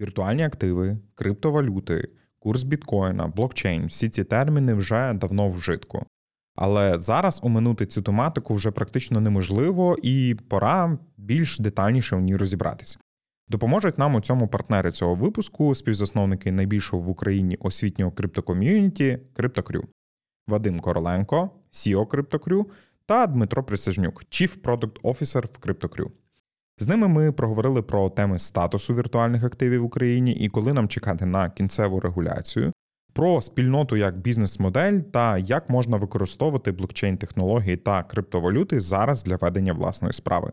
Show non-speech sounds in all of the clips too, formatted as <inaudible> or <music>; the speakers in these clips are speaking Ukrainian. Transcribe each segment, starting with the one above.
Віртуальні активи, криптовалюти, курс біткоїна, блокчейн всі ці терміни вже давно вжитку. Але зараз оминути цю тематику вже практично неможливо, і пора більш детальніше в ній розібратися. Допоможуть нам у цьому партнери цього випуску, співзасновники найбільшого в Україні освітнього криптоком'юніті CryptoCrew. Вадим Короленко, CEO CryptoCrew та Дмитро Присяжнюк, Chief Product Officer в CryptoCrew. З ними ми проговорили про теми статусу віртуальних активів в Україні і коли нам чекати на кінцеву регуляцію, про спільноту як бізнес-модель та як можна використовувати блокчейн-технології та криптовалюти зараз для ведення власної справи.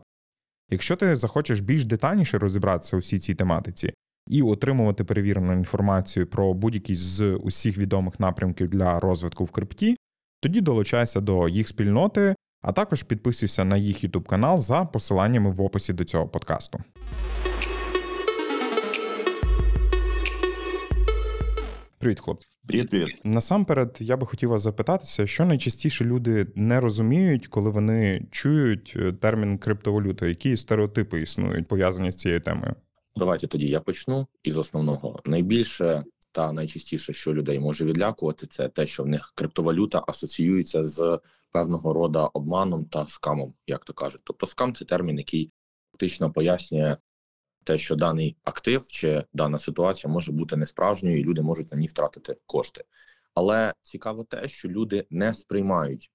Якщо ти захочеш більш детальніше розібратися у всій цій тематиці і отримувати перевірену інформацію про будь-який з усіх відомих напрямків для розвитку в крипті, тоді долучайся до їх спільноти, а також підписуйся на їх YouTube канал за посиланнями в описі до цього подкасту. Привіт, хлопці. Привіт, привіт. Насамперед, я би хотів вас запитатися, що найчастіше люди не розуміють, коли вони чують е, термін криптовалюта, які стереотипи існують пов'язані з цією темою. Давайте тоді я почну із основного. Найбільше та найчастіше, що людей може відлякувати, це те, що в них криптовалюта асоціюється з певного роду обманом та скамом, як то кажуть. Тобто, скам це термін, який фактично пояснює те, що даний актив чи дана ситуація може бути несправжньою, і люди можуть на ній втратити кошти. Але цікаво те, що люди не сприймають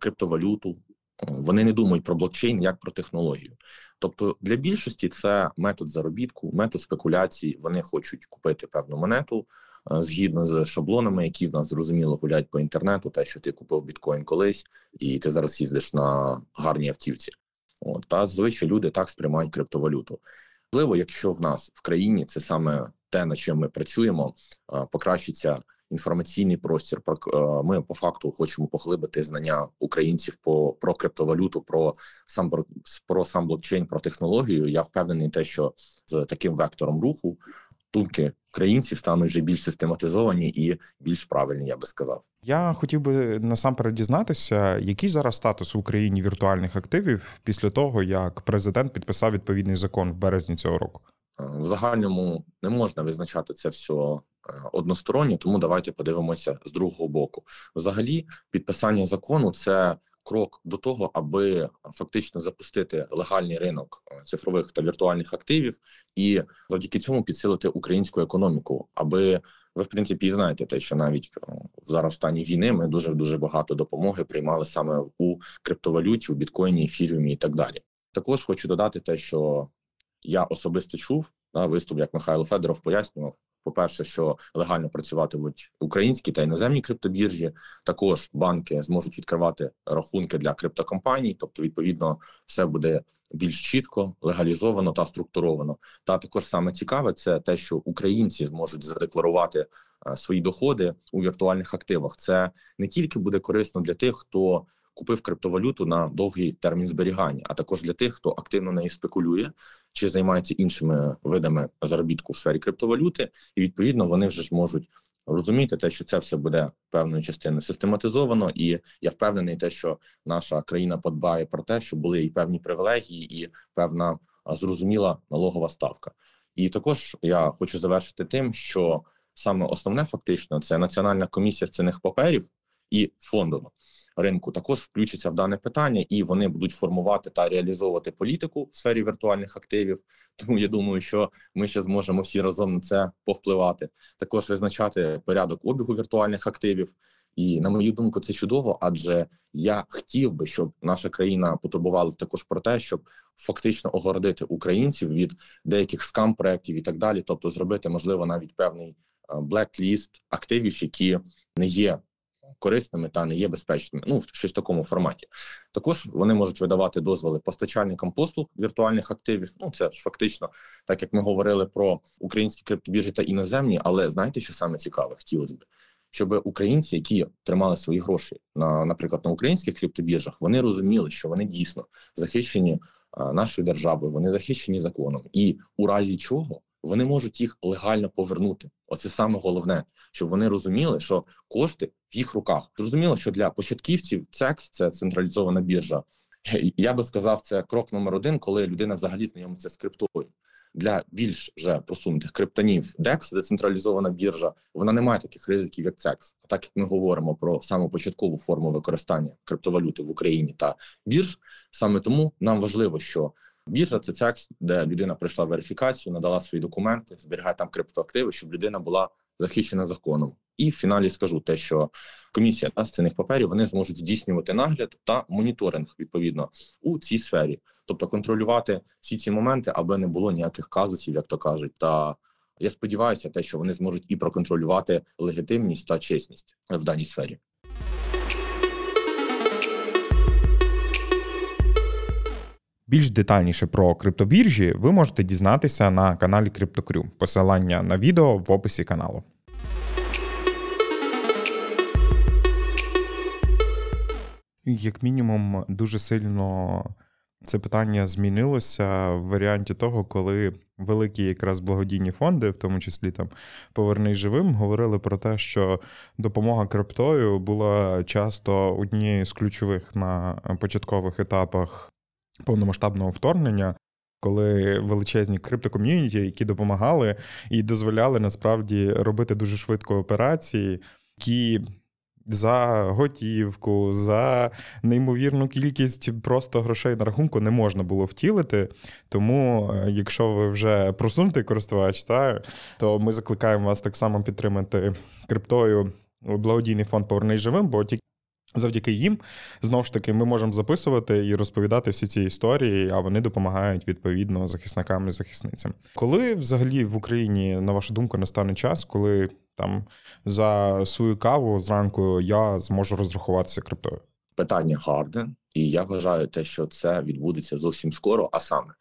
криптовалюту, вони не думають про блокчейн як про технологію. Тобто для більшості це метод заробітку, метод спекуляції. Вони хочуть купити певну монету згідно з шаблонами, які в нас зрозуміло гулять по інтернету. Те, що ти купив біткоін колись, і ти зараз їздиш на гарній автівці. От, Та звичайно люди так сприймають криптовалюту. Можливо, якщо в нас в країні це саме те, над чим ми працюємо, покращиться інформаційний простір. ми по факту хочемо поглибити знання українців по про криптовалюту, про сам про сам блокчейн, про технологію. Я впевнений, те, що з таким вектором руху думки українців стануть вже більш систематизовані і більш правильні, я би сказав. Я хотів би насамперед дізнатися, який зараз статус в Україні віртуальних активів після того, як президент підписав відповідний закон в березні цього року. Е, в загальному не можна визначати це все односторонньо, тому давайте подивимося з другого боку. Взагалі, підписання закону це крок до того, аби фактично запустити легальний ринок е, цифрових та віртуальних активів, і завдяки цьому підсилити українську економіку, аби ви в принципі знаєте те, що навіть е, зараз в стані війни ми дуже дуже багато допомоги приймали саме у криптовалюті, у біткоїні, ефіріумі і так далі. Також хочу додати те, що я особисто чув на виступ, як Михайло Федоров пояснював. По-перше, що легально працюватимуть українські та іноземні криптобіржі. Також банки зможуть відкривати рахунки для криптокомпаній, тобто, відповідно, все буде більш чітко, легалізовано та структуровано. Та також саме цікаве, це те, що українці зможуть задекларувати свої доходи у віртуальних активах. Це не тільки буде корисно для тих, хто купив криптовалюту на довгий термін зберігання, а також для тих, хто активно нею спекулює чи займається іншими видами заробітку в сфері криптовалюти, і відповідно вони вже ж можуть розуміти те, що це все буде певною частиною систематизовано, і я впевнений, те, що наша країна подбає про те, щоб були і певні привілегії, і певна зрозуміла налогова ставка. І також я хочу завершити тим, що саме основне фактично це національна комісія з цінних паперів і фондова ринку також включаться в дане питання, і вони будуть формувати та реалізовувати політику в сфері віртуальних активів. <laughs> Тому я думаю, що ми ще зможемо всі разом на це повпливати. Також визначати порядок обігу віртуальних активів. І на мою думку, це чудово, адже я хотів би, щоб наша країна потурбувалася також про те, щоб фактично огородити українців від деяких скам проєктів і так далі, тобто зробити можливо навіть певний блекліст активів, які не є корисними та не є безпечними. Ну в щось в такому форматі. Також вони можуть видавати дозволи постачальникам послуг віртуальних активів. Ну це ж фактично, так як ми говорили про українські криптобіржі та іноземні, але знаєте, що саме цікаве, хотілося б. Щоб українці, які тримали свої гроші на, наприклад, на українських криптобіржах, вони розуміли, що вони дійсно захищені а, нашою державою, вони захищені законом, і у разі чого вони можуть їх легально повернути. Оце саме головне, щоб вони розуміли, що кошти в їх руках. Зрозуміло, що для початківців ЦЕКС це централізована біржа. Я би сказав, це крок номер один, коли людина взагалі знайомиться з криптою. для більш вже просунутих криптонів DEX, децентралізована біржа, вона не має таких ризиків, як CEX. А так як ми говоримо про саму початкову форму використання криптовалюти в Україні та бірж, саме тому нам важливо, що біржа це CEX, де людина пройшла верифікацію, надала свої документи, зберігає там криптоактиви, щоб людина була захищена законом. І в фіналі скажу те, що комісія з цінних паперів вони зможуть здійснювати нагляд та моніторинг відповідно у цій сфері, тобто контролювати всі ці моменти, аби не було ніяких казусів, як то кажуть. Та я сподіваюся, те, що вони зможуть і проконтролювати легітимність та чесність в даній сфері. Більш детальніше про криптобіржі ви можете дізнатися на каналі CryptoCrew. Посилання на відео в описі каналу. Як мінімум, дуже сильно це питання змінилося в варіанті того, коли великі якраз благодійні фонди, в тому числі там Повернись живим, говорили про те, що допомога криптою була часто однією з ключових на початкових етапах повномасштабного вторгнення. Коли величезні криптоком'юніті, які допомагали і дозволяли насправді робити дуже швидко операції, які за готівку, за неймовірну кількість просто грошей на рахунку не можна було втілити. Тому, е, якщо ви вже просунутий користувач, та, то ми закликаємо вас так само підтримати криптою благодійний фонд Повернись живим, бо тільки. Завдяки їм знову ж таки ми можемо записувати і розповідати всі ці історії, а вони допомагають відповідно захисникам і захисницям. Коли взагалі в Україні, на вашу думку, настане час, коли там за свою каву зранку я зможу розрахуватися криптою? Питання гарне, і я вважаю те, що це відбудеться зовсім скоро. А саме,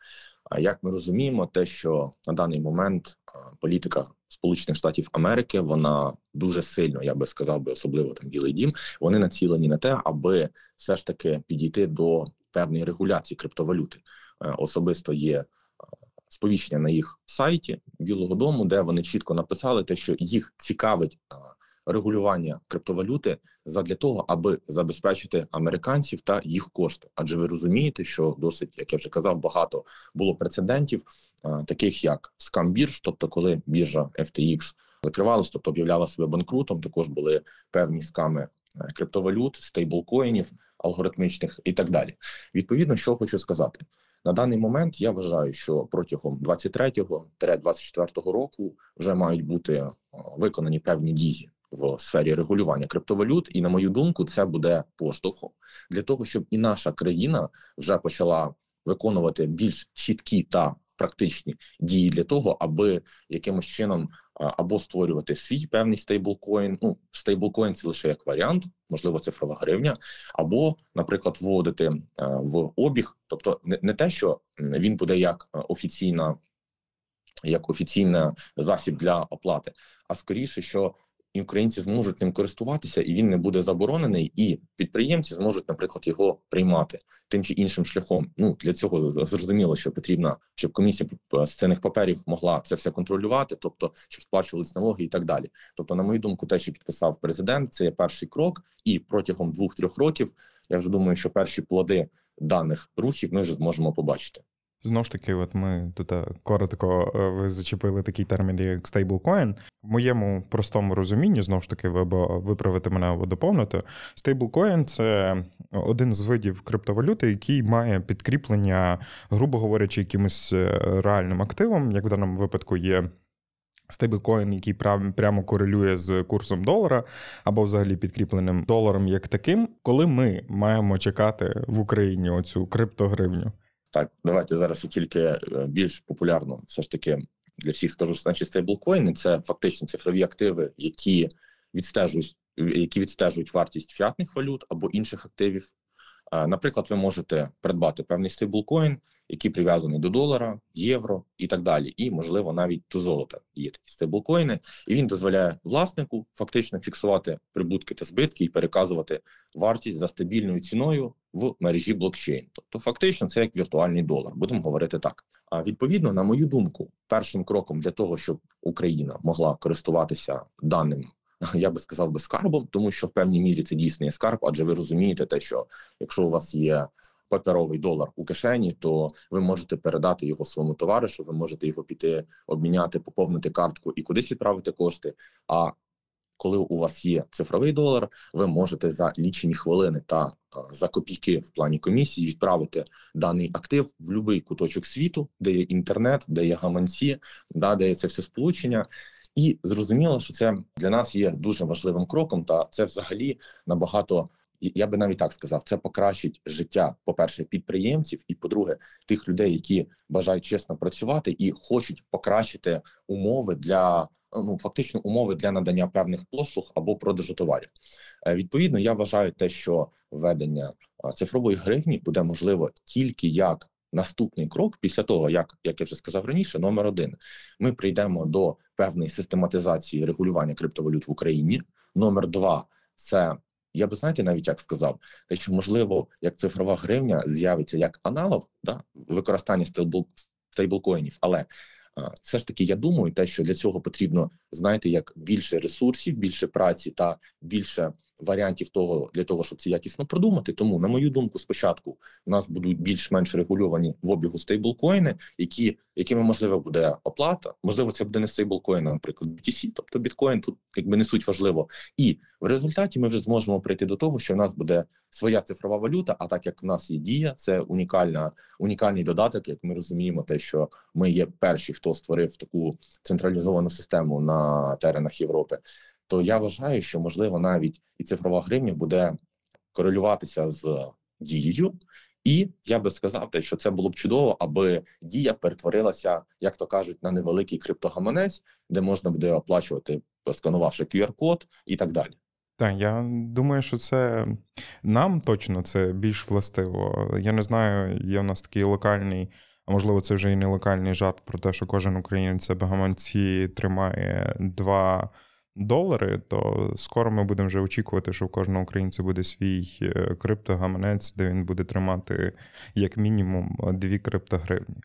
як ми розуміємо, те, що на даний момент політика Сполучених Штатів Америки вона дуже сильно, я би сказав би, особливо там Білий Дім, вони націлені на те, аби все ж таки підійти до певної регуляції криптовалюти. Е, особисто є е, сповіщення на їх сайті Білого Дому, де вони чітко написали те, що їх цікавить е, регулювання криптовалюти задля того, аби забезпечити американців та їх кошти. Адже ви розумієте, що досить, як я вже казав, багато було прецедентів, таких як скамбірж, тобто коли біржа FTX закривалась, тобто об'являла себе банкрутом. Також були певні сками е, криптовалют, стейблкоїнів, алгоритмічних і так далі. Відповідно, що хочу сказати. На даний момент я вважаю, що протягом 23-24 року вже мають бути виконані певні дії в сфері регулювання криптовалют, і на мою думку, це буде поштовхом для того, щоб і наша країна вже почала виконувати більш чіткі та практичні дії для того, аби якимось чином або створювати свій певний стейблкоін. Ну стейблкоін це лише як варіант, можливо, цифрова гривня, або, наприклад, вводити в обіг, тобто не, те, що він буде як офіційна. Як офіційний засіб для оплати, а скоріше, що і українці зможуть ним користуватися, і він не буде заборонений, і підприємці зможуть, наприклад, його приймати тим чи іншим шляхом. Ну для цього зрозуміло, що потрібно, щоб комісія з цінних паперів могла це все контролювати, тобто щоб сплачувалися налоги і так далі. Тобто, на мою думку, те, що підписав президент, це є перший крок, і протягом двох-трьох років я вже думаю, що перші плоди даних рухів ми вже зможемо побачити. Знову ж таки, от ми тут е, коротко е, ви зачепили такий термін, як стейблкоін. В моєму простому розумінні, знову ж таки, ви або виправити мене або доповнити. Стейблкоін це один з видів криптовалюти, який має підкріплення, грубо говорячи, якимось е, реальним активом, як в даному випадку є. Стейблкоін, який прямо корелює з курсом долара, або взагалі підкріпленим доларом як таким, коли ми маємо чекати в Україні оцю криптогривню. Так, давайте зараз тільки е, більш популярно, все ж таки для всіх скажу, значить стейблкоїни це фактично цифрові активи, які відстежують які відстежують вартість фіатних валют або інших активів. Наприклад, ви можете придбати певний стейблкоін, який прив'язаний до долара, євро і так далі, і можливо навіть до золота є такі стейблкоїни, і він дозволяє власнику фактично фіксувати прибутки та збитки і переказувати вартість за стабільною ціною в мережі блокчейн. Тобто, фактично, це як віртуальний долар. Будемо говорити так. А відповідно, на мою думку, першим кроком для того, щоб Україна могла користуватися даним. <laughs> Я би сказав би скарбом, тому що в певній мірі це дійсно є скарб, адже ви розумієте те, що якщо у вас є паперовий долар у кишені, то ви можете передати його своєму товаришу, ви можете його піти обміняти, поповнити картку і кудись відправити кошти. А коли у вас є цифровий долар, ви можете за лічені хвилини та за копійки в плані комісії відправити даний актив в будь-який куточок світу, де є інтернет, де є гаманці, да, де є це все сполучення. І зрозуміло, що це для нас є дуже важливим кроком, та це взагалі набагато. Я би навіть так сказав, це покращить життя, по-перше, підприємців, і по-друге, тих людей, які бажають чесно працювати і хочуть покращити умови для ну фактично умови для надання певних послуг або продажу товарів. Е, відповідно, я вважаю те, що введення цифрової гривні буде можливо тільки як наступний крок після того, як як я вже сказав раніше, номер один ми прийдемо до певної систематизації регулювання криптовалют в Україні. Номер два це. Я би знаєте, навіть як сказав, те, що можливо, як цифрова гривня з'явиться як аналог да, використання стейблкоїнів, але все ж таки, я думаю, те, що для цього потрібно знаєте, як більше ресурсів, більше праці та більше варіантів того для того, щоб це якісно продумати. Тому, на мою думку, спочатку у нас будуть більш-менш регульовані в обігу стейблкоїни, які якими можливо буде оплата. Можливо, це буде не стейблкоїн, наприклад, BTC, тобто біткоін тут якби не суть важливо. І в результаті ми вже зможемо прийти до того, що в нас буде своя цифрова валюта. А так як в нас є дія, це унікальна унікальний додаток. Як ми розуміємо, те, що ми є перші, хто створив таку централізовану систему на теренах Європи то я вважаю, що можливо навіть і цифрова гривня буде корелюватися з дією. І я би сказав, те, що це було б чудово, аби дія перетворилася, як то кажуть, на невеликий криптогаманець, де можна буде оплачувати, сканувавши QR-код і так далі. Так, я думаю, що це нам точно це більш властиво. Я не знаю, є в нас такий локальний, а можливо, це вже і не локальний жарт про те, що кожен українець себе гаманці тримає два долари, то скоро ми будемо вже очікувати, що в кожного українця буде свій е, криптогаманець, де він буде тримати як мінімум дві криптогривні.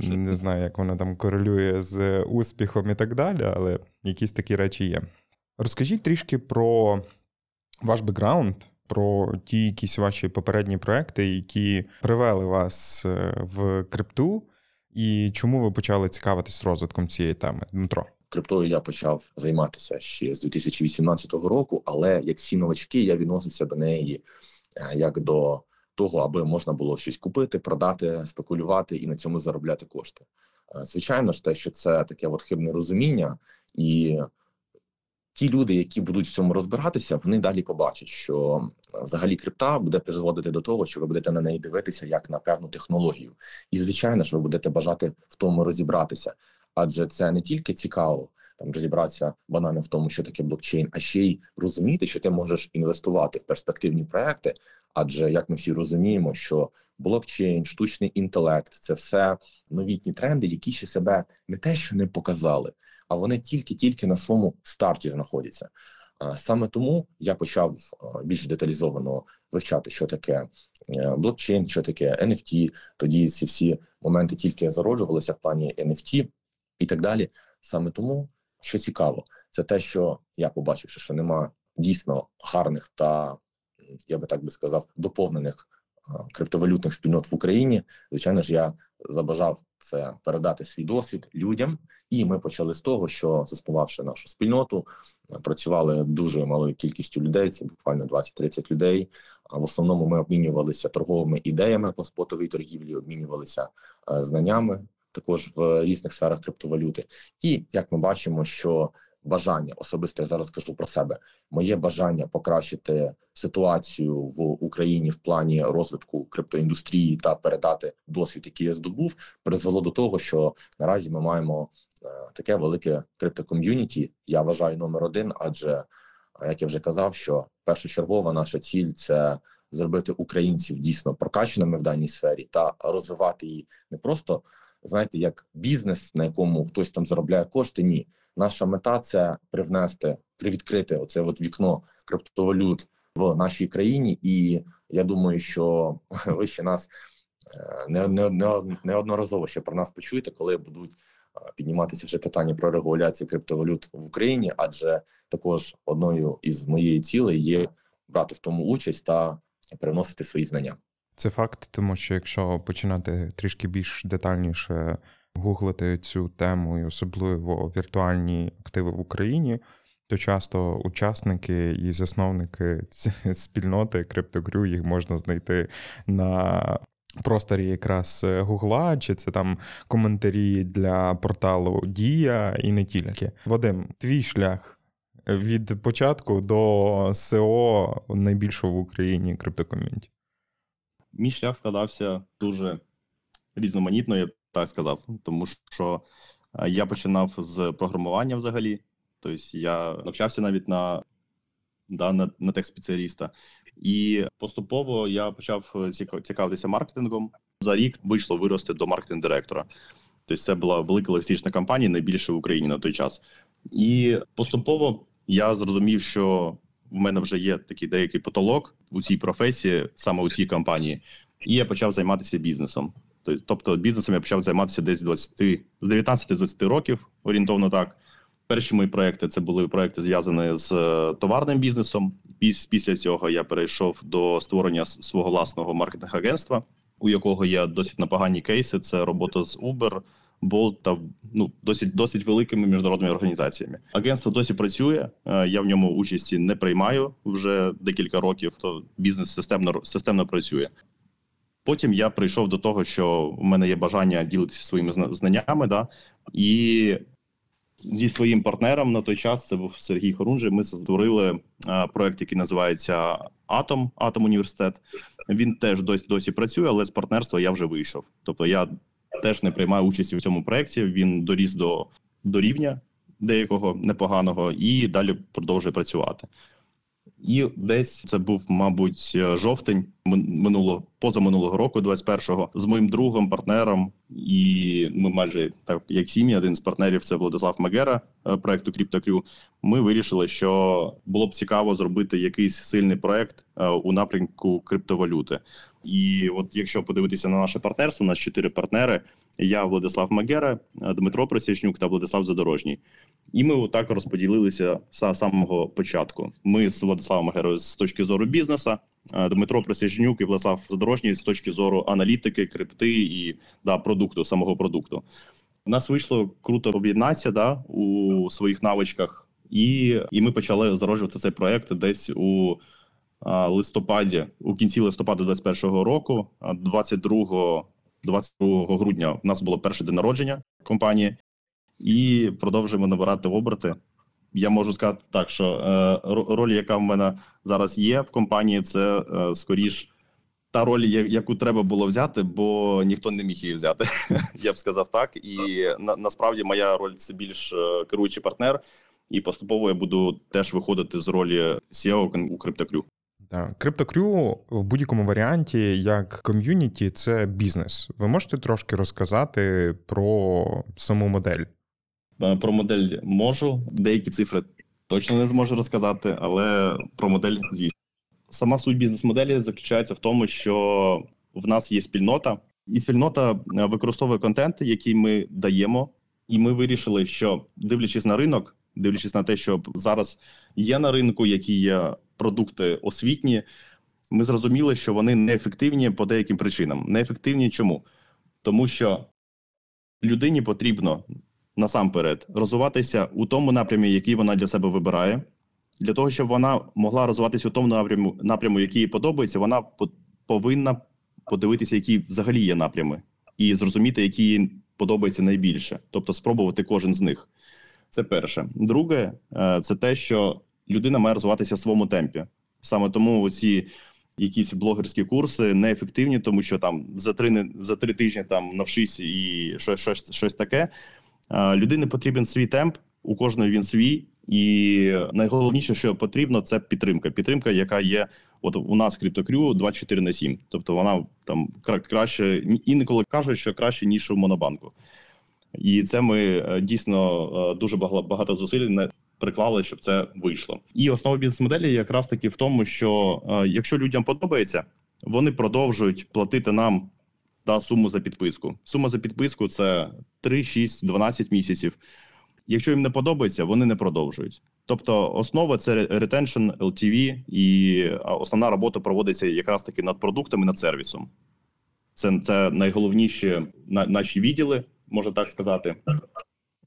Не знаю, як воно там корелює з успіхом і так далі, але якісь такі речі є. Розкажіть трішки про ваш бекграунд, про ті якісь ваші попередні проекти, які привели вас е, в крипту, і чому ви почали цікавитись розвитком цієї теми, Дмитро? Криптою я почав займатися ще з 2018 року, але як всі новачки, я відносився до неї е, як до того, аби можна було щось купити, продати, спекулювати і на цьому заробляти кошти. Е, звичайно ж, те, що це таке от хибне розуміння, і ті люди, які будуть в цьому розбиратися, вони далі побачать, що е, взагалі крипта буде призводити до того, що ви будете на неї дивитися як на певну технологію, і звичайно ж, ви будете бажати в тому розібратися адже це не тільки цікаво там розібратися банально в тому, що таке блокчейн, а ще й розуміти, що ти можеш інвестувати в перспективні проекти. Адже як ми всі розуміємо, що блокчейн, штучний інтелект це все новітні тренди, які ще себе не те, що не показали, а вони тільки-тільки на своєму старті знаходяться. Саме тому я почав більш деталізовано вивчати, що таке е, блокчейн, що таке NFT. Тоді ці всі моменти тільки зароджувалися в плані NFT і так далі. Саме тому, що цікаво, це те, що я побачивши, що нема дійсно гарних та я би так би сказав, доповнених криптовалютних спільнот в Україні. Звичайно ж, я забажав це передати свій досвід людям, і ми почали з того, що заснувавши нашу спільноту, працювали дуже малою кількістю людей. Це буквально 20-30 людей. В основному ми обмінювалися торговими ідеями по спотовій торгівлі, обмінювалися знаннями також в різних сферах криптовалюти. І як ми бачимо, що бажання особисто я зараз кажу про себе, моє бажання покращити ситуацію в Україні в плані розвитку криптоіндустрії та передати досвід, який я здобув, призвело до того, що наразі ми маємо е, таке велике криптоком'юніті. Я вважаю номер один, адже як я вже казав, що першочергова наша ціль це. Зробити українців дійсно прокаченими в даній сфері та розвивати її не просто знаєте, як бізнес, на якому хтось там заробляє кошти. Ні, наша мета це привнести, привідкрити оце от вікно криптовалют в нашій країні. І я думаю, що <laughs> ви ще нас е, не, не, не, неодноразово ще про нас почуєте, коли будуть е, підніматися вже питання про регуляцію криптовалют в Україні, адже також одною із моєї цілей є брати в тому участь та приносити свої знання. Це факт, тому що якщо починати трішки більш детальніше гуглити цю тему, і особливо віртуальні активи в Україні, то часто учасники і засновники спільноти CryptoCrew, їх можна знайти на просторі якраз Гугла, чи це там коментарі для порталу Дія і не тільки. Вадим, твій шлях. Від початку до СО найбільшого в Україні криптоком'юніті. Мій шлях складався дуже різноманітно, я так сказав, тому що я починав з програмування взагалі. Тобто я навчався навіть на да, на, на тех-спеціаліста. І поступово я почав цікавитися маркетингом. За рік вийшло вирости до маркетинг-директора. Тобто, це була велика логістична компанія, найбільша в Україні на той час. І поступово я зрозумів, що в мене вже є такий деякий потолок у цій професії, саме у цій компанії, і я почав займатися бізнесом. Тобто, бізнесом я почав займатися десь 20, з 19-20 років, орієнтовно так. Перші мої проекти це були проекти зв'язані з е, товарним бізнесом. Після цього я перейшов до створення свого власного маркетинг-агентства, у якого є досить непогані кейси. Це робота з Uber, Bolt та ну досить досить великими міжнародними організаціями. Агентство досі працює. Е, я в ньому участі не приймаю вже декілька років. То бізнес системно системно працює. Потім я прийшов до того, що в мене є бажання ділитися своїми знаннями, да і зі своїм партнером на той час це був Сергій Хорунжий. Ми створили проект, який називається Атом Атом Університет. Він теж досі досі працює, але з партнерства я вже вийшов. Тобто я теж не приймає участі в цьому проєкті. Він доріс до, до рівня деякого непоганого і далі продовжує працювати. І десь це був, мабуть, е, жовтень минуло позаминулого року, 21-го, з моїм другом, партнером, і ми майже так як сім'я, один з партнерів це Владислав Магера е, проекту CryptoCrew, Ми вирішили, що було б цікаво зробити якийсь сильний проект е, у напрямку криптовалюти. І от якщо подивитися на наше партнерство, у нас чотири партнери: я Владислав Магера, Дмитро Просічнюк та Владислав Задорожній. І ми отак розподілилися з самого початку. Ми з Владиславом Магерою з точки зору бізнесу, Дмитро Присяжнюк і Владислав Задорожній з точки зору аналітики, крипти і да, продукту, самого продукту. У нас вийшло круто об'єднатися да, у своїх навичках, і і ми почали зароджувати цей проект десь у а, листопаді, у кінці листопада 2021 року, 22 22 грудня, у нас було перше день народження компанії і продовжуємо набирати оберти. Я можу сказати так, що е, роль, яка в мене зараз є в компанії, це е, скоріш та роль, яку треба було взяти, бо ніхто не міг її взяти. <laughs> Я б сказав так. І на, насправді моя роль це більш е, керуючий партнер, і поступово я буду теж виходити з ролі SEO у CryptoCrew. CryptoCrew в будь-якому варіанті, як ком'юніті, це бізнес. Ви можете трошки розказати про саму модель? Е, про модель можу. Деякі цифри точно не зможу розказати, але про модель, звісно. Сама суть бізнес-моделі заключається в тому, що в нас є спільнота, і спільнота е, використовує контент, який ми даємо, і ми вирішили, що дивлячись на ринок, дивлячись на те, що зараз є на ринку, які є продукти освітні, ми зрозуміли, що вони неефективні по деяким причинам. Неефективні чому? Тому що людині потрібно насамперед розвиватися у тому напрямі, який вона для себе вибирає. Для того, щоб вона могла розвиватися у тому напряму, напряму, який їй подобається, вона повинна подивитися, які взагалі є напрями, і зрозуміти, які їй подобається найбільше, тобто спробувати кожен з них. Це перше. Друге, е, це те, що людина має розвиватися в своєму темпі. Саме тому ці якісь блогерські курси неефективні, тому що там за три за три тижні там навчись і щось, щось, щось таке. Людині потрібен свій темп, у кожної він свій, і найголовніше, що потрібно, це підтримка. Підтримка, яка є от у нас CryptoCrew 24 на 7. Тобто вона там краще інколи кажуть, що краще ніж у Монобанку. І це ми е, дійсно е, дуже багато зусиль приклали, щоб це вийшло. І основа бізнес-моделі якраз таки в тому, що е, якщо людям подобається, вони продовжують платити нам та суму за підписку. Сума за підписку це 3, 6, 12 місяців. Якщо їм не подобається, вони не продовжують. Тобто, основа це retention, LTV, і основна робота проводиться якраз таки над продуктами, над сервісом. Це, це найголовніші на, наші відділи, можна так сказати.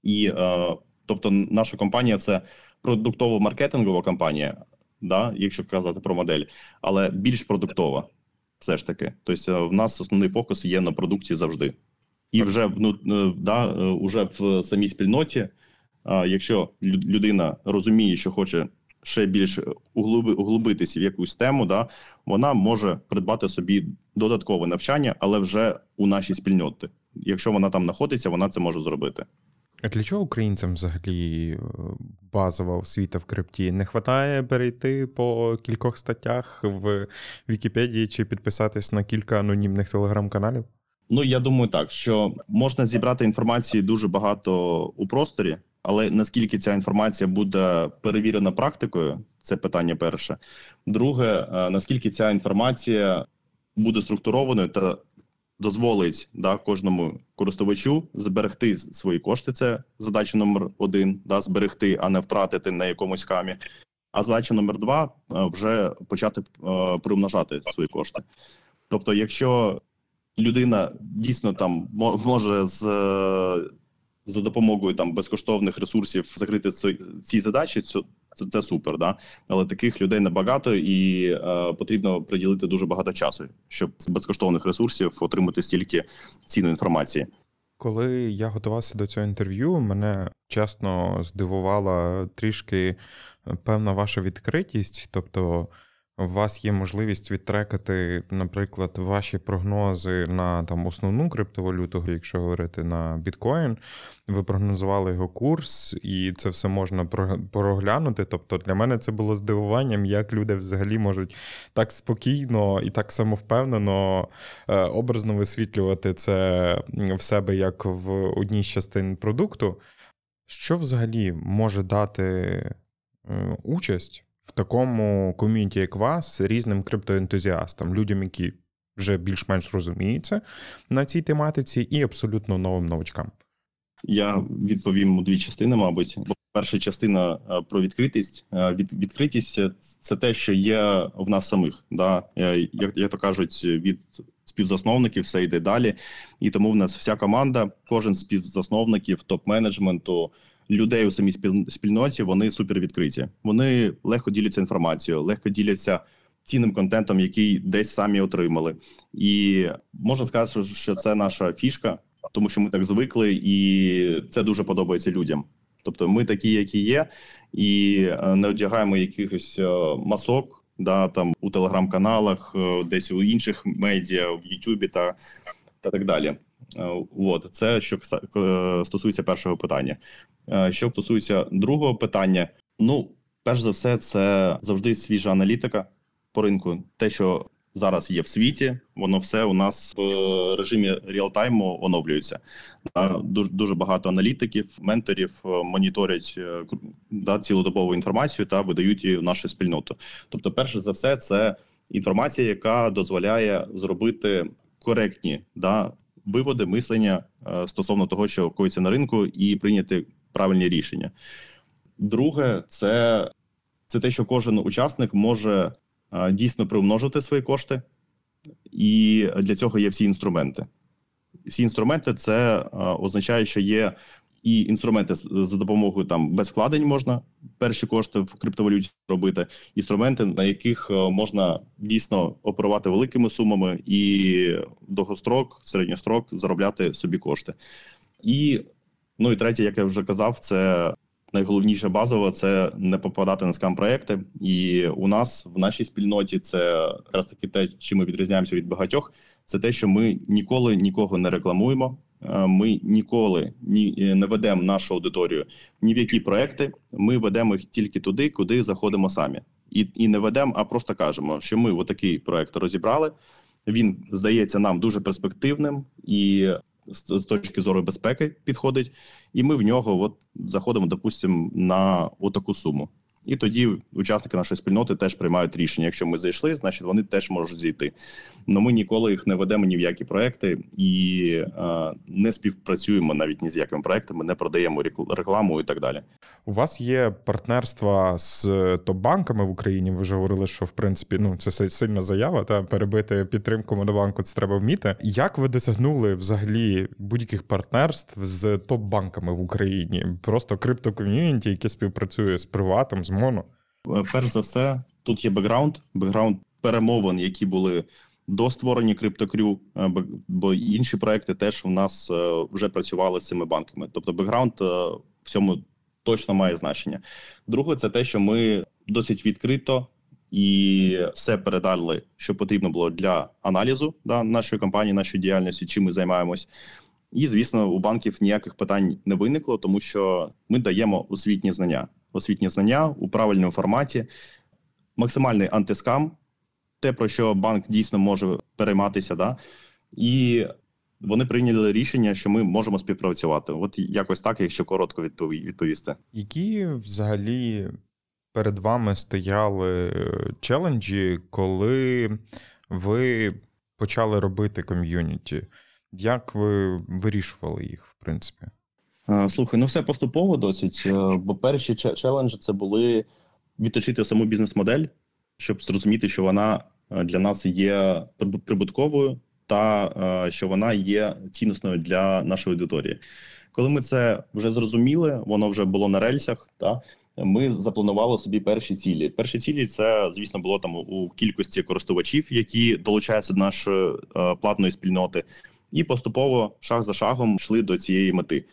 І е, тобто, наша компанія це продуктово-маркетингова компанія, да, якщо казати про модель, але більш продуктова, все ж таки. Тобто, е, в нас основний фокус є на продукті завжди. І вже вну, е, да, е, уже в самій спільноті, якщо людина розуміє, що хоче ще більше углуби, углубитися в якусь тему, да, вона може придбати собі додаткове навчання, але вже у нашій спільноті. Якщо вона там знаходиться, вона це може зробити. А для чого українцям взагалі е, базова освіта в крипті? Не вистачає перейти по кількох статтях в Вікіпедії чи підписатись на кілька анонімних телеграм-каналів? Ну я думаю, так що можна зібрати інформації дуже багато у просторі, але наскільки ця інформація буде перевірена практикою, це питання перше. Друге, е, наскільки ця інформація буде структурованою та дозволить да, кожному користувачу зберегти свої кошти. Це задача номер один, да, зберегти, а не втратити на якомусь камі. А задача номер два е, вже почати е, приумножати свої кошти. Тобто, якщо людина дійсно там може з е, за допомогою там безкоштовних ресурсів закрити ці, задачі, це, це, супер, да. Але таких людей небагато, і е, потрібно приділити дуже багато часу, щоб з безкоштовних ресурсів отримати стільки цінної інформації. Коли я готувався до цього інтерв'ю, мене чесно здивувала трішки е, певна ваша відкритість. Тобто, у вас є можливість відтрекати, наприклад, ваші прогнози на там основну криптовалюту, якщо говорити на біткоін. Ви прогнозували його курс, і це все можна проглянути. Тобто, для мене це було здивуванням, як люди взагалі можуть так спокійно і так самовпевнено е, образно висвітлювати це в себе як в одній з частин продукту. Що взагалі може дати е, участь в такому ком'юніті, як вас, різним криптоентузіастам, людям, які вже більш-менш розуміються на цій тематиці, і абсолютно новим новачкам? Я відповім у дві частини, мабуть. Перша частина е, про відкритість. Е, Від, відкритість це те, що є в нас самих. Да? Е, Як, як то кажуть, від співзасновників все йде далі. І тому в нас вся команда, кожен з співзасновників, топ-менеджменту, людей у самій спіль- спільноті, вони супер відкриті. Вони легко діляться інформацією, легко діляться цінним контентом, який десь самі отримали. І можна сказати, що- це наша фішка тому що ми так звикли, і це дуже подобається людям. Тобто, ми такі, які є, і е, не одягаємо якихось е, масок, да там у телеграм-каналах, е, десь у інших медіа, в Ютубі та, та так далі. От це що стосується першого питання. Е, Що стосується другого питання, ну перш за все, це завжди свіжа аналітика по ринку. Те, що зараз є в світі, воно все у нас в режимі реалтайму оновлюється. Да, Дуже дуже багато аналітиків, менторів е, моніторять е, да, цілодобову інформацію та видають її в нашу спільноту. Тобто, перше за все, це інформація, яка дозволяє зробити коректні да, виводи, мислення стосовно того, що коїться на ринку, і прийняти правильні рішення. Друге, це, це те, що кожен учасник може дійсно приумножити свої кошти, і для цього є всі інструменти. Всі інструменти це означає, що є і інструменти за допомогою там без вкладень можна перші кошти в криптовалюті робити, інструменти, на яких е, можна дійсно оперувати великими сумами і довгострок, середньострок заробляти собі кошти. І ну і третє, як я вже казав, це найголовніше базово це не попадати на скам проекти. І у нас в нашій спільноті це якраз таки те, чим ми відрізняємося від багатьох. Це те, що ми ніколи нікого не рекламуємо. Е, Ми ніколи ні е, не ведемо нашу аудиторію ні в які проекти. Ми ведемо їх тільки туди, куди заходимо самі, і, і не ведемо, а просто кажемо, що ми отакий проект розібрали. Він здається нам дуже перспективним і з, точки зору безпеки підходить. І ми в нього от заходимо, допустимо, на отаку суму. І тоді учасники нашої спільноти теж приймають рішення. Якщо ми зайшли, значить вони теж можуть зійти. Но ми ніколи їх не ведемо ні в які проекти і е, не співпрацюємо навіть ні з якими проектами, не продаємо рекламу і так далі. У вас є партнерства з топ-банками в Україні. Ви вже говорили, що в принципі ну це сильна заява. Та перебити підтримку монобанку це треба вміти. Як ви досягнули взагалі будь-яких партнерств з топ-банками в Україні? Просто криптоком'юніті, яке співпрацює з приватом, з моно. Е, Перш за все, тут є бекграунд, бекграунд перемовин, які були до створення Crypto Crew, е, бо інші проекти теж у нас е, вже працювали з цими банками. Тобто, бекграунд в цьому точно має значення. Друге, це те, що ми досить відкрито і все передали, що потрібно було для аналізу да, нашої компанії, нашої діяльності, чим ми займаємось. І, звісно, у банків ніяких питань не виникло, тому що ми даємо освітні знання. Освітні знання у правильному форматі, максимальний антискам, те, про що банк дійсно може перейматися, да? і вони прийняли рішення, що ми можемо співпрацювати. От якось так, якщо коротко відпові- відповісти. Які взагалі перед вами стояли е, челенджі, коли ви почали робити ком'юніті? Як ви вирішували їх, в принципі? А, Слухай, ну все поступово досить. е, Бо перші че- челенджі це були відточити саму бізнес-модель, щоб зрозуміти, що вона е, для нас є прибутковою та е, що вона є ціннісною для нашої аудиторії. Коли ми це вже зрозуміли, воно вже було на рельсах. Та ми запланували собі перші цілі. Перші цілі це, звісно, було там у кількості користувачів, які долучаються до нашої е, платної спільноти, і поступово шаг за шагом йшли до цієї мети.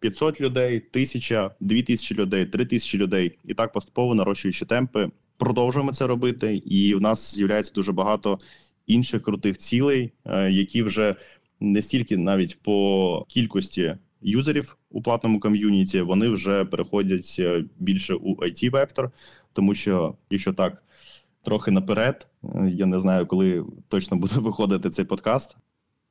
500 людей, 1000, 2000 людей, 3000 людей, і так поступово нарощуючи темпи. Продовжуємо це робити, і в нас з'являється дуже багато інших крутих цілей, е, які вже не стільки навіть по кількості юзерів у платному ком'юніті, вони вже переходять е, більше у it вектор тому що якщо так трохи наперед, е, я не знаю, коли точно буде <laughs> виходити цей подкаст,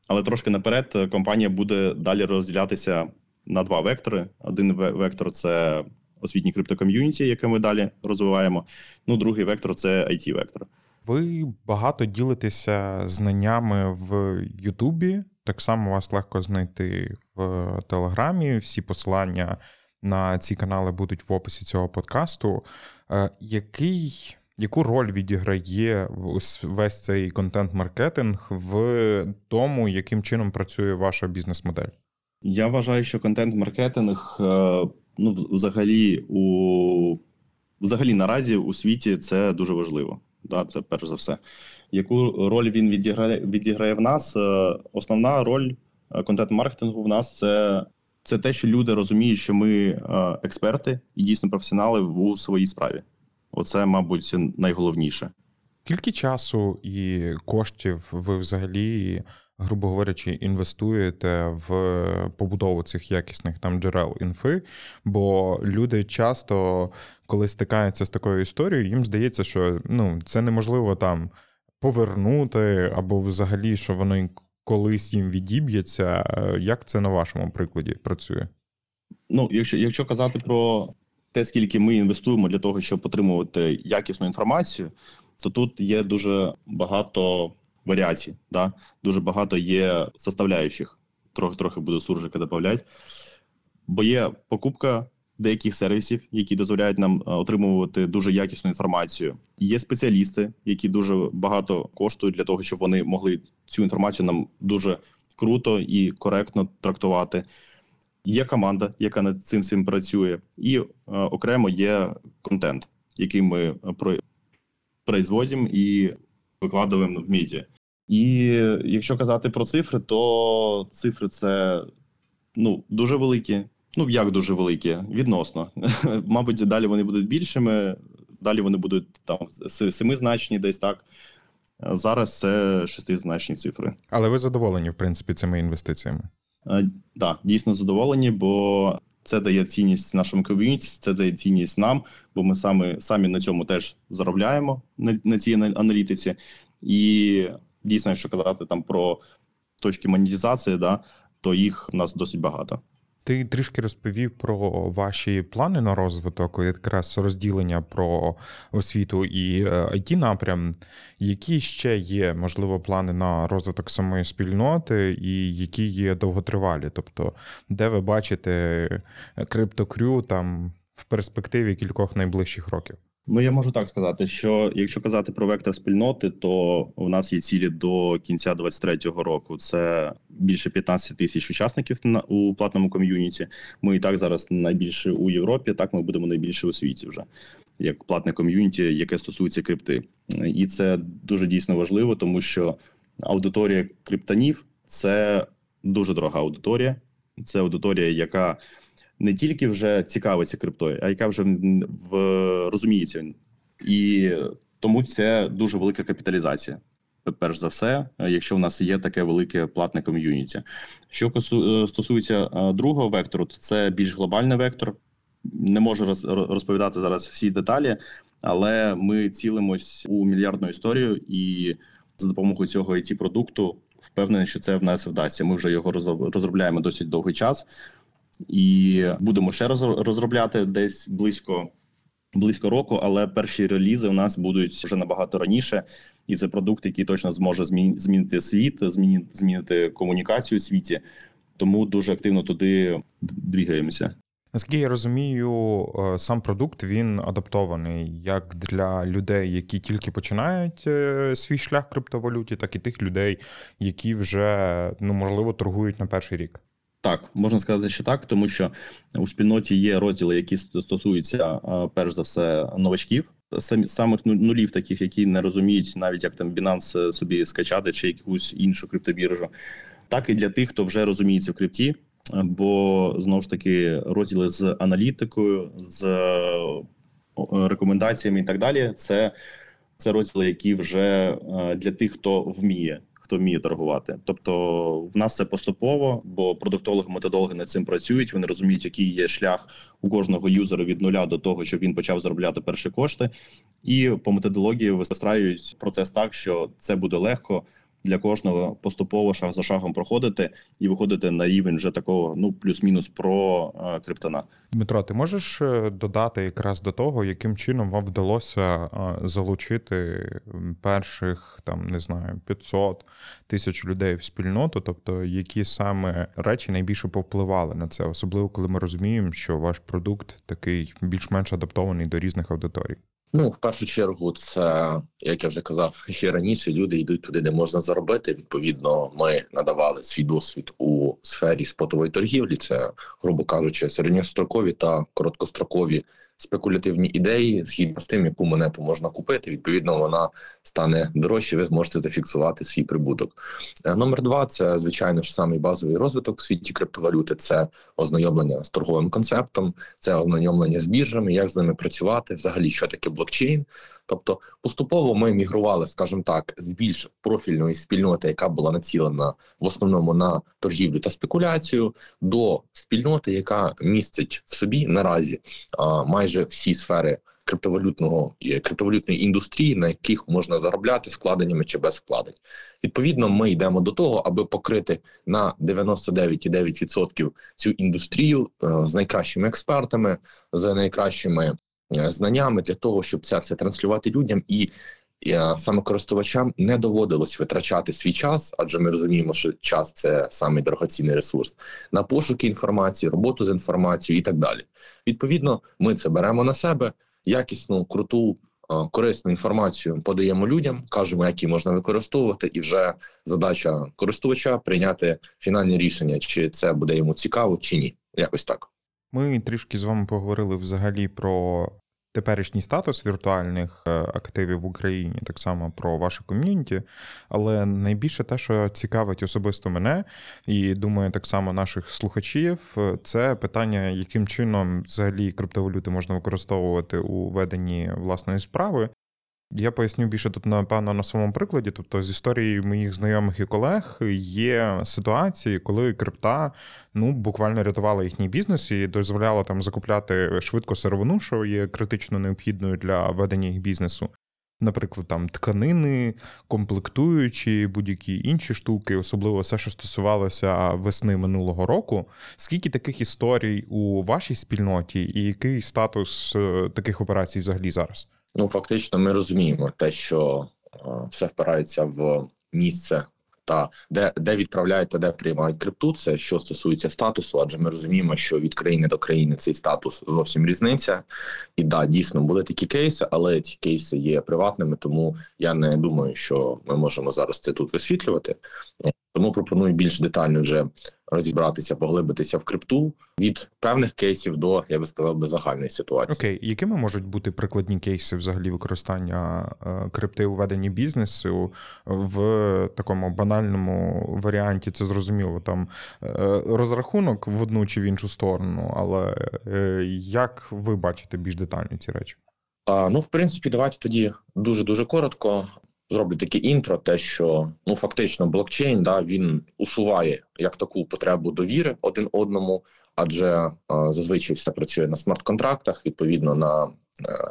але трошки наперед компанія буде далі розділятися на два вектори. Один вектор це освітній криптоком'юніті, яке ми далі розвиваємо. Ну, другий вектор це it вектор. Ви багато ділитеся знаннями в Ютубі. Так само вас легко знайти в Телеграмі. Всі посилання на ці канали будуть в описі цього подкасту. Е, Який, яку роль відіграє весь цей контент-маркетинг в тому, яким чином працює ваша бізнес-модель? Я вважаю, що контент-маркетинг, е, ну, взагалі, у взагалі наразі у світі це дуже важливо. Да, це перш за все. Яку роль він відіграє, відіграє в нас? Е, Основна роль е, контент-маркетингу в нас це, це те, що люди розуміють, що ми експерти і дійсно професіонали у своїй справі. Оце, мабуть, найголовніше. Скільки часу і коштів ви взагалі, грубо говорячи, інвестуєте в побудову цих якісних там джерел інфи? Бо люди часто, коли стикаються з такою історією, їм здається, що ну, це неможливо там повернути, або взагалі, що воно колись їм відіб'ється. Як це на вашому прикладі працює? Ну, якщо, якщо казати про те, скільки ми інвестуємо для того, щоб отримувати якісну інформацію, то тут є дуже багато варіацій, да? дуже багато є составляючих. Трохи трохи буду суржика додавати. Бо є покупка деяких сервісів, які дозволяють нам е, отримувати дуже якісну інформацію. Є спеціалісти, які дуже багато коштують для того, щоб вони могли цю інформацію нам дуже круто і коректно трактувати. Є команда, яка над цим всім працює, і е, окремо є контент, який ми е, про производимо і викладаємо в медіа. І якщо казати про цифри, то цифри це ну дуже великі. Ну як дуже великі, відносно. <laughs> Мабуть, далі вони будуть більшими, далі вони будуть там семизначні, десь так. Зараз це шестизначні цифри. Але ви задоволені, в принципі, цими інвестиціями? Так, да, дійсно задоволені, бо це дає цінність нашому ком'юніті, це дає цінність нам, бо ми самі, самі на цьому теж заробляємо на, на цій аналітиці. І дійсно, якщо казати там про точки монетизації, да, то їх у нас досить багато. Ти трішки розповів про ваші плани на розвиток, якраз розділення про освіту і it напрям. Які ще є, можливо, плани на розвиток самої спільноти, і які є довготривалі? Тобто, де ви бачите криптокрю там в перспективі кількох найближчих років? Ну, я можу так сказати, що якщо казати про вектор спільноти, то у нас є цілі до кінця 23-го року. Це більше 15 тисяч учасників у платному ком'юніті. Ми і так зараз найбільше у Європі. Так ми будемо найбільше у світі вже як платне ком'юніті, яке стосується крипти, і це дуже дійсно важливо, тому що аудиторія криптонів це дуже дорога аудиторія. Це аудиторія, яка не тільки вже цікавиться криптою, а яка вже в розуміється, і тому це дуже велика капіталізація. Перш за все, якщо в нас є таке велике платне ком'юніті. Що стосується другого вектору, то це більш глобальний вектор. Не можу розповідати зараз всі деталі, але ми цілимось у мільярдну історію, і за допомогою цього it продукту впевнений, що це в нас вдасться. Ми вже його розробляємо досить довгий час і будемо ще розробляти десь близько близько року. Але перші релізи у нас будуть вже набагато раніше, і це продукт, який точно зможе змінити світ, змінити змінити комунікацію у світі. Тому дуже активно туди двігаємося. Наскільки я розумію, е, сам продукт він адаптований як для людей, які тільки починають е, свій шлях в криптовалюті, так і тих людей, які вже ну можливо торгують на перший рік. Так, можна сказати, що так, тому що у спільноті є розділи, які стосуються перш за все новачків, самих нулів, таких, які не розуміють навіть як там Binance собі скачати чи якусь іншу криптобіржу, так і для тих, хто вже розуміється в крипті, бо знову ж таки розділи з аналітикою, з рекомендаціями і так далі. Це це розділи, які вже для тих, хто вміє хто вміє торгувати. Тобто, в нас це поступово, бо продуктологи, методологи над цим працюють. Вони розуміють, який є шлях у кожного юзера від нуля до того, щоб він почав заробляти перші кошти, і по методології вистраюють процес так, що це буде легко для кожного поступово шаг за шагом проходити і виходити на рівень вже такого, ну плюс-мінус про е, криптона. Дмитро, ти можеш е, додати якраз до того, яким чином вам вдалося е, залучити перших там не знаю 500 тисяч людей в спільноту, тобто які саме речі найбільше повпливали на це, особливо коли ми розуміємо, що ваш продукт такий більш-менш адаптований до різних аудиторій. Ну, в першу чергу, це як я вже казав ще раніше. Люди йдуть туди, де можна заробити. Відповідно, ми надавали свій досвід у сфері спотової торгівлі. Це, грубо кажучи, середньострокові та короткострокові спекулятивні ідеї згідно з тим, яку монету можна купити. Відповідно, вона стане дорожче. Ви зможете зафіксувати свій прибуток. Е, номер два це звичайно ж самий базовий розвиток в світі криптовалюти. Це ознайомлення з торговим концептом, це ознайомлення з біржами, як з ними працювати, взагалі що таке блокчейн. Тобто поступово ми мігрували, скажімо так, з більш профільної спільноти, яка була націлена в основному на торгівлю та спекуляцію, до спільноти, яка містить в собі наразі а, майже всі сфери криптовалютного криптовалютної індустрії, на яких можна заробляти складеннями чи без вкладень. Відповідно, ми йдемо до того, аби покрити на 99,9% цю індустрію е, з найкращими експертами, з найкращими Е, знаннями для того, щоб це все транслювати людям і. Е, саме користувачам не доводилось витрачати свій час, адже ми розуміємо, що час це самий дорогоцінний ресурс на пошуки інформації, роботу з інформацією і так далі. Відповідно, ми це беремо на себе якісну, круту, е, корисну інформацію подаємо людям, кажемо, які можна використовувати, і вже задача користувача прийняти фінальне рішення, чи це буде йому цікаво, чи ні. Якось так. Ми трішки з вами поговорили взагалі про теперішній статус віртуальних е, активів в Україні, так само про ваше ком'юніті. Але найбільше те, що цікавить особисто мене, і думаю, так само наших слухачів, це питання, яким чином взагалі криптовалюти можна використовувати у веденні власної справи. Я поясню більше тут, напевно, на своєму прикладі. Тобто, з історії моїх знайомих і колег є ситуації, коли крипта ну буквально рятувала їхній бізнес і дозволяла там закупляти швидко сировину, що є критично необхідною для ведення їх бізнесу. наприклад, там тканини, комплектуючі, будь-які інші штуки, особливо все, що стосувалося весни минулого року. Скільки таких історій у вашій спільноті, і який статус е, таких операцій взагалі зараз? Ну фактично, ми розуміємо те, що е, все впирається в місце та де де відправляють та де приймають крипту. Це що стосується статусу, адже ми розуміємо, що від країни до країни цей статус зовсім різниця. І да, дійсно були такі кейси, але ці кейси є приватними, тому я не думаю, що ми можемо зараз це тут висвітлювати. Тому пропоную більш детально вже розібратися, поглибитися в крипту від певних кейсів до я би сказав би загальної ситуації. Окей, якими можуть бути прикладні кейси взагалі використання е, крипти у веденні бізнесу в такому банальному варіанті? Це зрозуміло там е, розрахунок в одну чи в іншу сторону, але е, як ви бачите більш детально ці речі? А, Ну, в принципі, давайте тоді дуже дуже коротко зроблю таке інтро, те, що ну фактично блокчейн да він усуває як таку потребу довіри один одному, адже а, зазвичай все працює на смарт-контрактах, відповідно на е,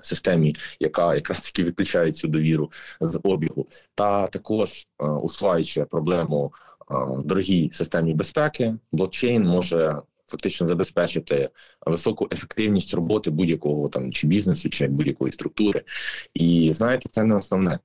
системі, яка якраз таки відключає цю довіру з обігу, та також а, усуваючи проблему дорогій системі безпеки, блокчейн може. Фактично забезпечити високу ефективність роботи будь-якого там чи бізнесу, чи будь-якої структури, і знаєте, це не основне.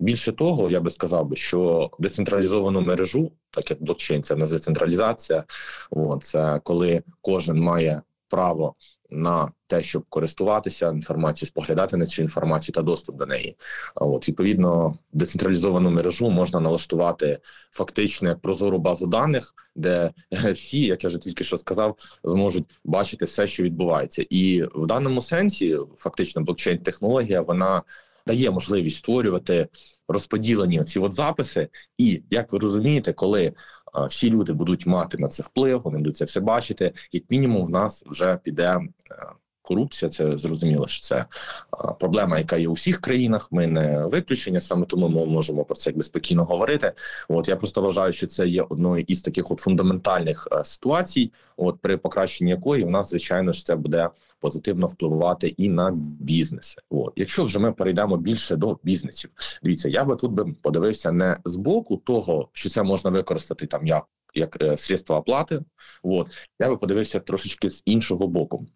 Більше того, я би сказав би, що децентралізовану мережу, так як блокчейн, це не децентралізація, о, це коли кожен має право на те, щоб користуватися інформацією, споглядати на цю інформацію та доступ до неї. От відповідно, децентралізовану мережу можна налаштувати фактично прозору базу даних, де <laughs> всі, як я вже тільки що сказав, зможуть бачити все, що відбувається, і в даному сенсі фактично блокчейн-технологія вона дає можливість створювати розподілені ці от записи. І як ви розумієте, коли а, всі люди будуть мати на це вплив, вони будуть це все бачити, як мінімум, в нас вже піде. А, е, Корупція, це зрозуміло, що це проблема, яка є у всіх країнах. Ми не виключення, саме тому ми можемо про це якби спокійно говорити. От я просто вважаю, що це є одною із таких от фундаментальних ситуацій, от при покращенні якої в нас звичайно ж це буде позитивно впливати і на бізнеси. От якщо вже ми перейдемо більше до бізнесів, дивіться, я би тут би подивився не з боку того, що це можна використати там як як е, средство оплати. От я би подивився трошечки з іншого боку.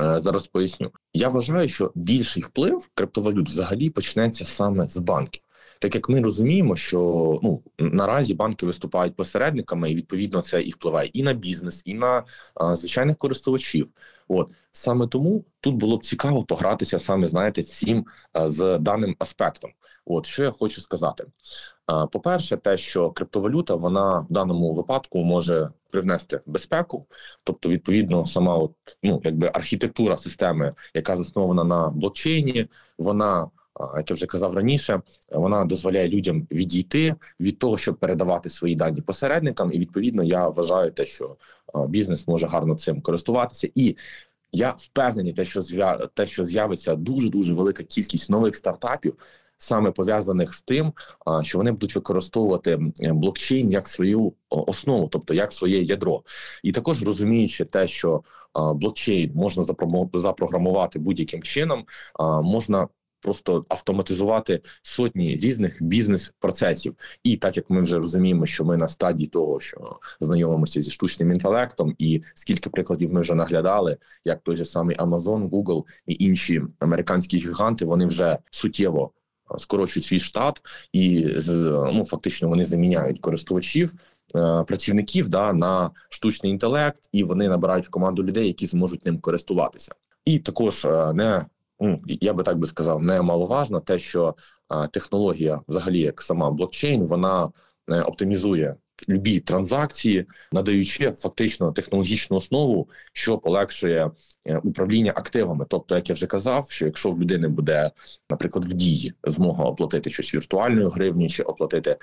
Е, зараз поясню. Я вважаю, що більший вплив криптовалют взагалі почнеться саме з банків. Так як ми розуміємо, що ну наразі банки виступають посередниками, і відповідно це і впливає і на бізнес, і на а, звичайних користувачів. От саме тому тут було б цікаво погратися саме, знаєте, цим а, з даним аспектом. От що я хочу сказати. По перше, те, що криптовалюта вона в даному випадку може привнести безпеку, тобто, відповідно, сама от ну якби архітектура системи, яка заснована на блокчейні, вона як я вже казав раніше, вона дозволяє людям відійти від того, щоб передавати свої дані посередникам. І відповідно я вважаю те, що бізнес може гарно цим користуватися і. Я впевнений, те, що те, що з'явиться дуже дуже велика кількість нових стартапів, саме пов'язаних з тим, що вони будуть використовувати блокчейн як свою основу, тобто як своє ядро, і також розуміючи те, що блокчейн можна запрограмувати будь-яким чином, можна просто автоматизувати сотні різних бізнес-процесів. І так як ми вже розуміємо, що ми на стадії того, що знайомимося зі штучним інтелектом, і скільки прикладів ми вже наглядали, як той же самий Amazon, Google і інші американські гіганти, вони вже суттєво. Скорочують свій штат, і ну фактично вони заміняють користувачів е, працівників да на штучний інтелект, і вони набирають в команду людей, які зможуть ним користуватися. І також е, не ну я би так би сказав, немаловажно те, що технологія, взагалі, як сама блокчейн, вона е, оптимізує любі транзакції, надаючи фактично технологічну основу, що полегшує е, управління активами. Тобто, як я вже казав, що якщо в людини буде, наприклад, в дії змога оплатити щось віртуальною гривні чи оплатити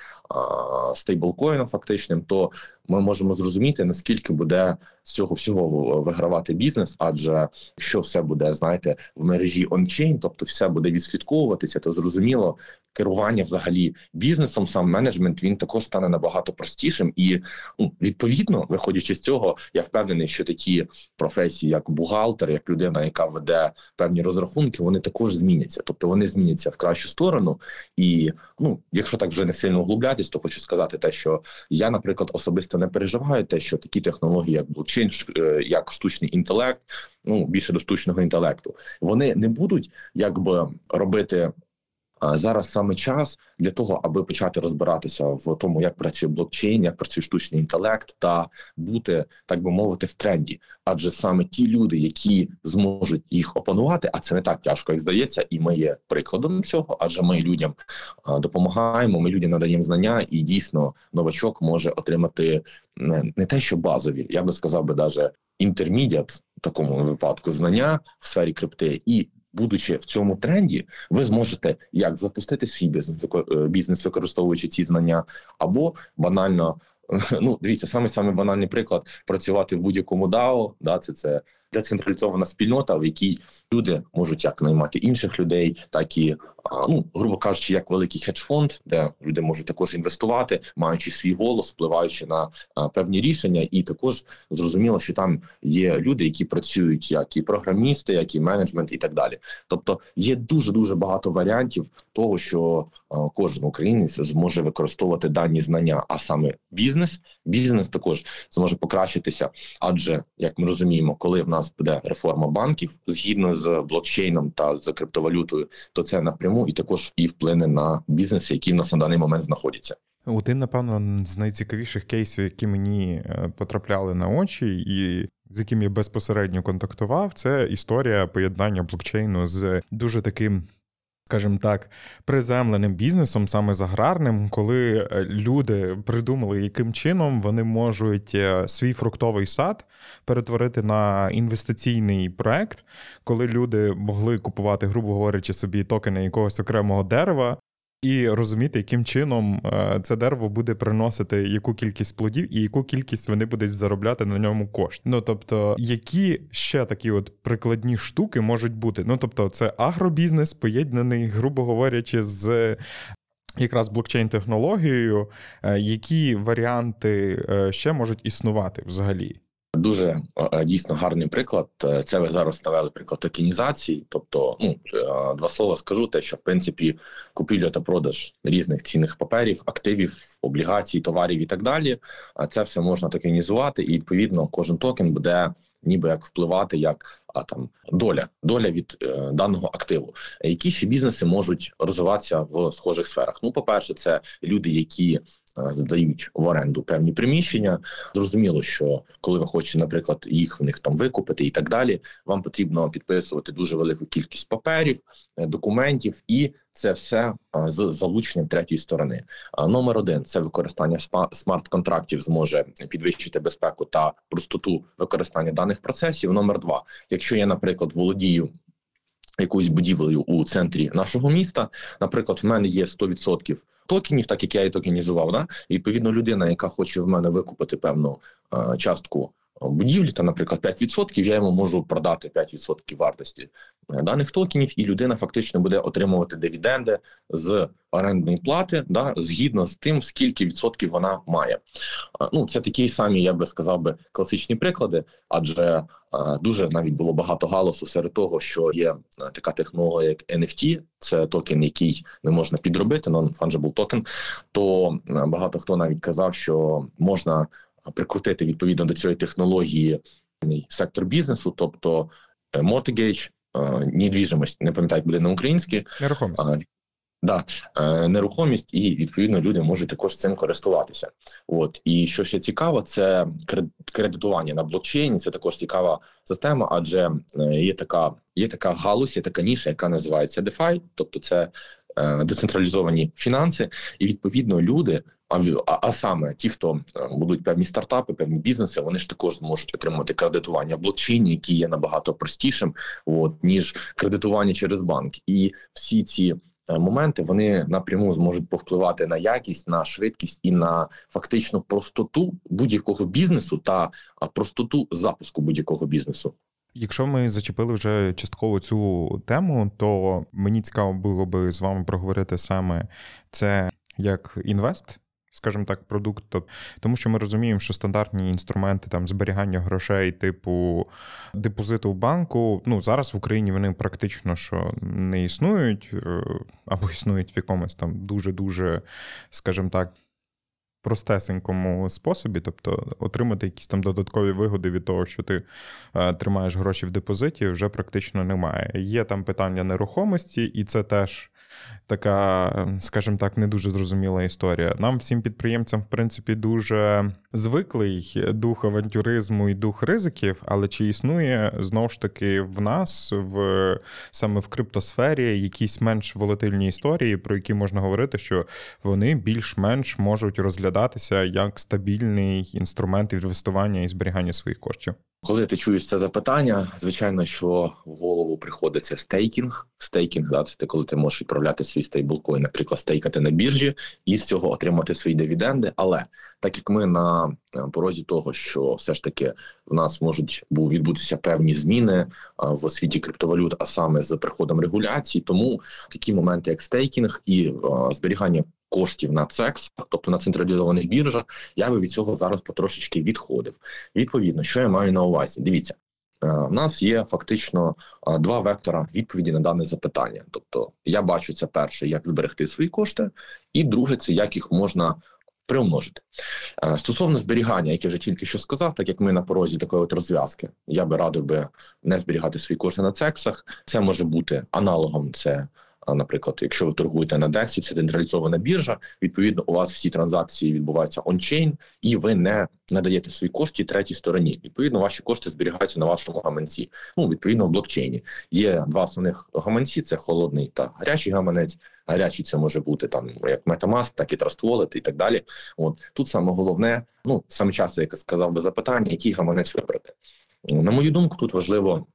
стейблкоїном фактичним, то ми можемо зрозуміти, наскільки буде з цього всього вигравати бізнес, адже якщо все буде, знаєте, в мережі ончейн, тобто все буде відслідковуватися, то зрозуміло. Керування взагалі бізнесом, сам менеджмент він також стане набагато простішим, і ну, відповідно, виходячи з цього, я впевнений, що такі професії, як бухгалтер, як людина, яка веде певні розрахунки, вони також зміняться. Тобто вони зміняться в кращу сторону. І ну, якщо так вже не сильно углублятись, то хочу сказати те, що я, наприклад, особисто не переживаю те, що такі технології, як блокчейн, е, як штучний інтелект, ну більше до штучного інтелекту, вони не будуть якби робити. Зараз саме час для того, аби почати розбиратися в тому, як працює блокчейн, як працює штучний інтелект, та бути так би мовити в тренді. Адже саме ті люди, які зможуть їх опанувати, а це не так тяжко, як здається, і ми є прикладом цього. Адже ми людям допомагаємо. Ми людям надаємо знання, і дійсно новачок може отримати не, те, що базові, я би сказав би, даже інтермідіат такому випадку знання в сфері крипти і будучи в цьому тренді, ви зможете як запустити свій бізнес, е, бізнес використовуючи ці знання, або банально. <laughs> Ну, дивіться, саме саме банальний приклад працювати в будь-якому DAO, да, це це децентралізована спільнота, в якій люди можуть як наймати інших людей, так і ну грубо кажучи, як великий хедж-фонд, де люди можуть також інвестувати, маючи свій голос, впливаючи на певні рішення, і також зрозуміло, що там є люди, які працюють як і програмісти, як і менеджмент, і так далі. Тобто є дуже дуже багато варіантів того, що кожен українець зможе використовувати дані знання, а саме бізнес, бізнес також зможе покращитися, адже як ми розуміємо, коли в нас буде реформа банків згідно з блокчейном та з криптовалютою, то це напряму і також і вплине на бізнеси, які в нас на даний момент знаходяться. Один, напевно, з найцікавіших кейсів, які мені е, потрапляли на очі, і з яким я безпосередньо контактував, це історія поєднання блокчейну з дуже таким скажімо так, приземленим бізнесом, саме з аграрним, коли е, люди придумали, яким чином вони можуть е, свій фруктовий сад перетворити на інвестиційний проект, коли люди могли купувати, грубо говорячи, собі токени якогось окремого дерева, і розуміти, яким чином е, це дерево буде приносити яку кількість плодів і яку кількість вони будуть заробляти на ньому кошт. Ну тобто, які ще такі от прикладні штуки можуть бути? Ну тобто, це агробізнес, поєднаний, грубо говорячи, з. Якраз блокчейн-технологією, е, які варіанти е, ще можуть існувати взагалі? Дуже е, дійсно гарний приклад. Е, це ви зараз навели приклад токенізації. Тобто, ну е, два слова скажу, те, що в принципі купівля та продаж різних цінних паперів, активів, облігацій, товарів і так далі. А це все можна токенізувати, і відповідно кожен токен буде. Ніби як впливати як а там доля, доля від е, даного активу. Які ще бізнеси можуть розвиватися в схожих сферах? Ну, по перше, це люди, які здають в оренду певні приміщення. Зрозуміло, що коли ви хочете, наприклад, їх в них там викупити і так далі, вам потрібно підписувати дуже велику кількість паперів, е, документів, і це все з залученням третьої сторони. Номер один це використання смарт-контрактів зможе підвищити безпеку та простоту використання даних процесів. Номер два, якщо я, наприклад, володію. Якоюсь будівлею у центрі нашого міста, наприклад, в мене є 100% токенів, так як я і токенізував. Да? Відповідно, людина, яка хоче в мене викупити певну е, частку будівлі, та, наприклад, 5%, я йому можу продати 5% вартості е, даних токенів, і людина фактично буде отримувати дивіденди з орендної плати, да, згідно з тим, скільки відсотків вона має. Ну, це такі самі, я би сказав би, класичні приклади, адже дуже навіть було багато галасу серед того, що є така технологія, як NFT, це токен, який не можна підробити, non-fungible токен, то багато хто навіть казав, що можна прикрутити відповідно до цієї технології сектор бізнесу, тобто е, е, недвіжимость, не пам'ятаю, буде на українській нерухомість. Да, е, нерухомість, і відповідно люди можуть також цим користуватися. От і що ще цікаво, це кредитування на блокчейні. Це також цікава система, адже є така є така галузь, є така ніша, яка називається DeFi, тобто це Е, децентралізовані фінанси, і відповідно люди, а а саме ті, хто е, будуть певні стартапи, певні бізнеси, вони ж також зможуть отримати кредитування в блокчейні, які є набагато простішим, от ніж кредитування через банк, і всі ці. е, моменти вони напряму зможуть повпливати на якість, на швидкість і на фактично простоту будь-якого бізнесу та простоту запуску будь-якого бізнесу. Якщо ми зачепили вже частково цю тему, то мені цікаво було би з вами проговорити саме це як інвест. Скажімо так, продукт, тому що ми розуміємо, що стандартні інструменти там зберігання грошей, типу депозиту в банку, ну зараз в Україні вони практично що не існують, е, або існують в якомусь там дуже-дуже, скажімо так, простесенькому способі, тобто отримати якісь там додаткові вигоди від того, що ти е, тримаєш гроші в депозиті, вже практично немає. Є там питання нерухомості, і це теж. Така, е, скажімо так, не дуже зрозуміла історія. Нам, всім підприємцям, в принципі, дуже звиклий дух авантюризму і дух ризиків, але чи існує знову ж таки в нас, в саме в криптосфері, якісь менш волатильні історії, про які можна говорити, що вони більш-менш можуть розглядатися як стабільний інструмент інвестування і зберігання своїх коштів. Коли ти чуєш це запитання, звичайно, що в голову приходиться стейкінг. Стейкінг, да, це коли ти можеш відправляти свій стейблкоін, наприклад, стейкати на біржі і з цього отримати свої дивіденди. Але так як ми на е, порозі того, що все ж таки в нас можуть відбутися певні зміни в світі криптовалют, а саме з приходом регуляцій, тому такі моменти, як стейкінг і зберігання коштів на CEX, тобто на централізованих біржах, я би від цього зараз потрошечки відходив. Відповідно, що я маю на увазі? Дивіться. Е, В нас є фактично е, два вектора відповіді на дане запитання. Тобто, я бачу це перше, як зберегти свої кошти, і друге, це як їх можна приумножити. Е, Стосовно зберігання, як я вже тільки що сказав, так як ми на порозі такої от розв'язки, я би радив би не зберігати свої кошти на цексах. Це може бути аналогом. Це, наприклад, якщо ви торгуєте на DEX, це централізована біржа. Відповідно, у вас всі транзакції відбуваються ончейн, і ви не надаєте свої кошти третій стороні. Відповідно, ваші кошти зберігаються на вашому гаманці. Ну, відповідно, в блокчейні є два основних гаманці: це холодний та гарячий гаманець. Гарячий це може бути там як MetaMask, так і Trust Wallet і так далі. От тут саме головне, ну саме час, як сказав би запитання, який гаманець вибрати. На мою думку, тут важливо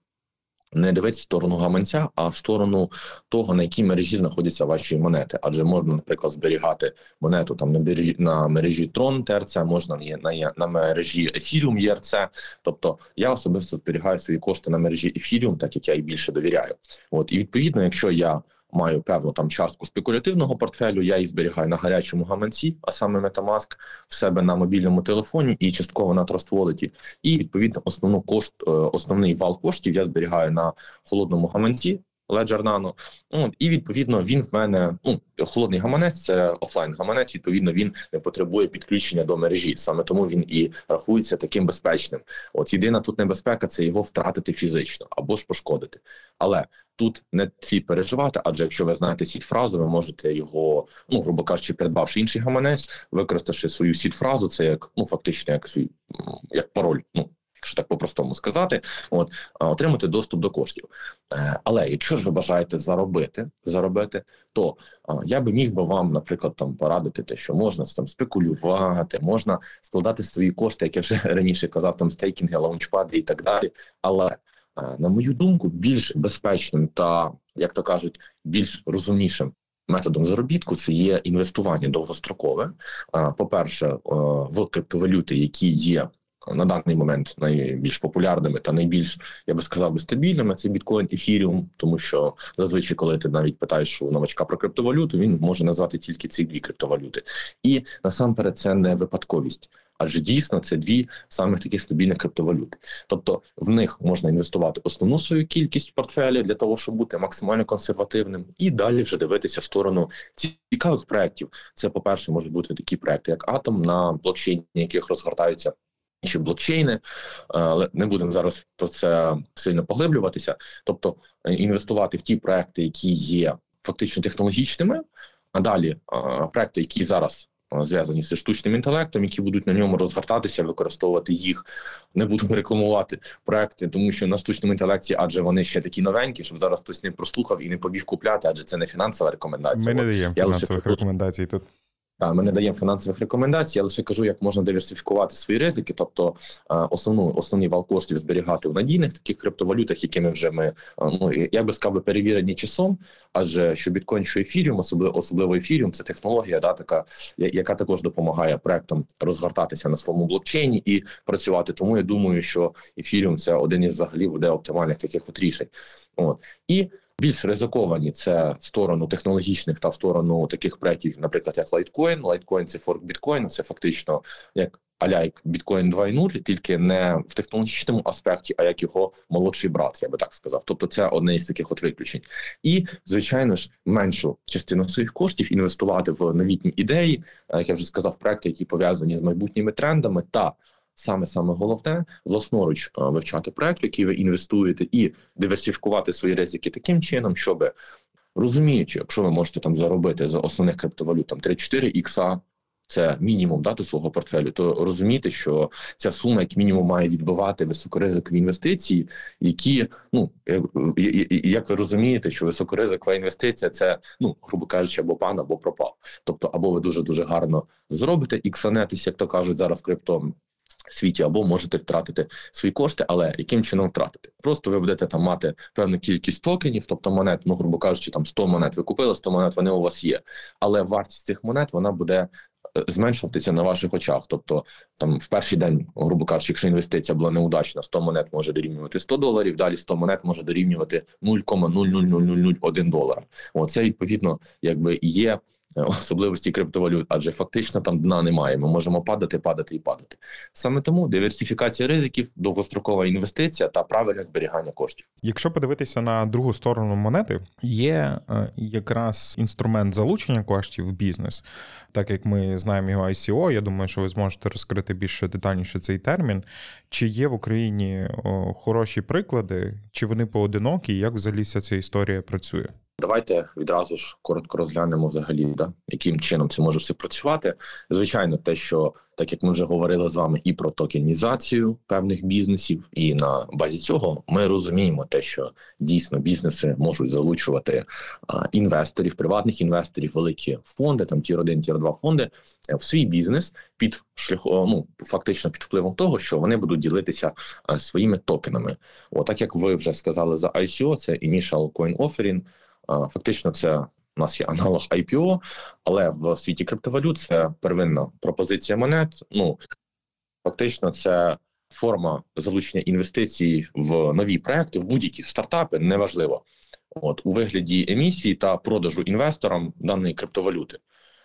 не дивитися в сторону гаманця, а в сторону того, на якій мережі знаходяться ваші монети. Адже можна, наприклад, зберігати монету там на мережі на мережі Tron ТРЦ, можна на, на, на мережі Ethereum ЄРЦ. Тобто я особисто зберігаю свої кошти на мережі Ethereum, так як я їй більше довіряю. От і відповідно, якщо я маю певну там частку спекулятивного портфелю, я її зберігаю на гарячому гаманці, а саме MetaMask, в себе на мобільному телефоні і частково на Trust Wallet. І відповідно основну кошт, е, основний вал коштів я зберігаю на холодному гаманці. Ledger Nano. От, і відповідно він в мене ну холодний гаманець, це офлайн гаманець. Відповідно, він не потребує підключення до мережі. Саме тому він і рахується таким безпечним. От єдина тут небезпека це його втратити фізично або ж пошкодити. Але тут не слід переживати, адже якщо ви знаєте сіть фразу, ви можете його, ну грубо кажучи, придбавши інший гаманець, використавши свою сіть фразу, це як ну фактично як свій як пароль. Ну якщо так по-простому сказати, от отримати доступ до коштів. Е, Але якщо ж ви бажаєте заробити, заробити, то я би міг би вам, наприклад, там порадити те, що можна там спекулювати, можна складати свої кошти, як я вже <laughs> раніше казав, там стейкінги, лаунчпади і так далі. Але е, на мою думку, більш безпечним та, як то кажуть, більш розумнішим. Методом заробітку це є інвестування довгострокове. По-перше, е, в криптовалюти, які є на даний момент найбільш популярними та найбільш, я би сказав, стабільними, це біткоін, ефіріум, тому що зазвичай, коли ти навіть питаєш у новачка про криптовалюту, він може назвати тільки ці дві криптовалюти. І насамперед це не випадковість. Адже дійсно це дві самих таких стабільних криптовалюти. Тобто в них можна інвестувати основну свою кількість портфелі для того, щоб бути максимально консервативним, і далі вже дивитися в сторону цікавих проєктів. Це, по-перше, можуть бути такі проекти, як Атом, на блокчейні, яких розгортаються інші блокчейни, але не будемо зараз про це сильно поглиблюватися. Тобто е, інвестувати в ті проекти, які є фактично технологічними, а далі е, проекти, які зараз е, зв'язані зі штучним інтелектом, які будуть на ньому розгортатися, використовувати їх. Не буду рекламувати проекти, тому що на штучному інтелекті, адже вони ще такі новенькі, щоб зараз хтось не прослухав і не побіг купляти, адже це не фінансова рекомендація. Ми не даємо фінансових рекомендацій тут. Та, ми не даємо фінансових рекомендацій, я лише кажу, як можна диверсифікувати свої ризики, тобто е, основну основний вал коштів зберігати в надійних таких криптовалютах, якими вже ми е, ну я би сказав, перевірені часом. Адже що біткоін, що ефіріум, особливо особливо ефіріум, це технологія, да, така яка також допомагає проектам розгортатися на своєму блокчейні і працювати. Тому я думаю, що ефіріум це один із взагалі буде оптимальних таких от рішень. От і більш ризиковані це в сторону технологічних та в сторону таких проєктів, наприклад, як Litecoin. Litecoin – це форк біткоїну, це фактично як аля як біткоін 2.0, тільки не в технологічному аспекті, а як його молодший брат, я би так сказав. Тобто, це одне із таких от виключень. І звичайно ж, меншу частину своїх коштів інвестувати в новітні ідеї, е, як я вже сказав, проекти, які пов'язані з майбутніми трендами, та саме саме головне власноруч е, вивчати проект, в який ви інвестуєте, і диверсифікувати свої ризики таким чином, щоб розуміючи, якщо ви можете там заробити з основних криптовалют там 3-4 ікса. Це мінімум дати свого портфелю, то розуміти, що ця сума, як мінімум, має відбивати високоризикові інвестиції, які ну як ви розумієте, що високоризикова інвестиція це ну грубо кажучи, або пан, або пропав. Тобто, або ви дуже дуже гарно зробите іксанетись, як то кажуть зараз в крипто світі, або можете втратити свої кошти, але яким чином втратити? Просто ви будете там мати певну кількість токенів, тобто монет, ну грубо кажучи, там 100 монет. Ви купили 100 монет, вони у вас є, але вартість цих монет вона буде. е, Зменшуватися на ваших очах, тобто там в перший день, грубо кажучи, якщо інвестиція була неудачна, 100 монет може дорівнювати 100 доларів. Далі 100 монет може дорівнювати 0,00001 долара. Оце відповідно, якби є особливості криптовалют, адже фактично там дна немає. Ми можемо падати, падати і падати. Саме тому диверсифікація ризиків, довгострокова інвестиція та правильне зберігання коштів. Якщо подивитися на другу сторону монети, є е, якраз інструмент залучення коштів в бізнес, так як ми знаємо його ICO, я думаю, що ви зможете розкрити більш детальніше цей термін. Чи є в Україні хороші приклади, чи вони поодинокі, як взагалі вся ця історія працює? Давайте відразу ж коротко розглянемо взагалі, да, яким чином це може все працювати. Звичайно, те, що так як ми вже говорили з вами і про токенізацію певних бізнесів, і на базі цього ми розуміємо те, що дійсно бізнеси можуть залучувати а, інвесторів, приватних інвесторів, великі фонди, там tier 1 tier 2 фонди е, в свій бізнес під шляхом, ну фактично під впливом того, що вони будуть ділитися а, своїми токенами. Отак як ви вже сказали за ICO, це Initial Coin Offering, Фактично, це у нас є аналог IPO, але в світі криптовалют це первинна пропозиція монет. Ну фактично, це форма залучення інвестицій в нові проекти, в будь-які стартапи, неважливо. От у вигляді емісії та продажу інвесторам даної криптовалюти.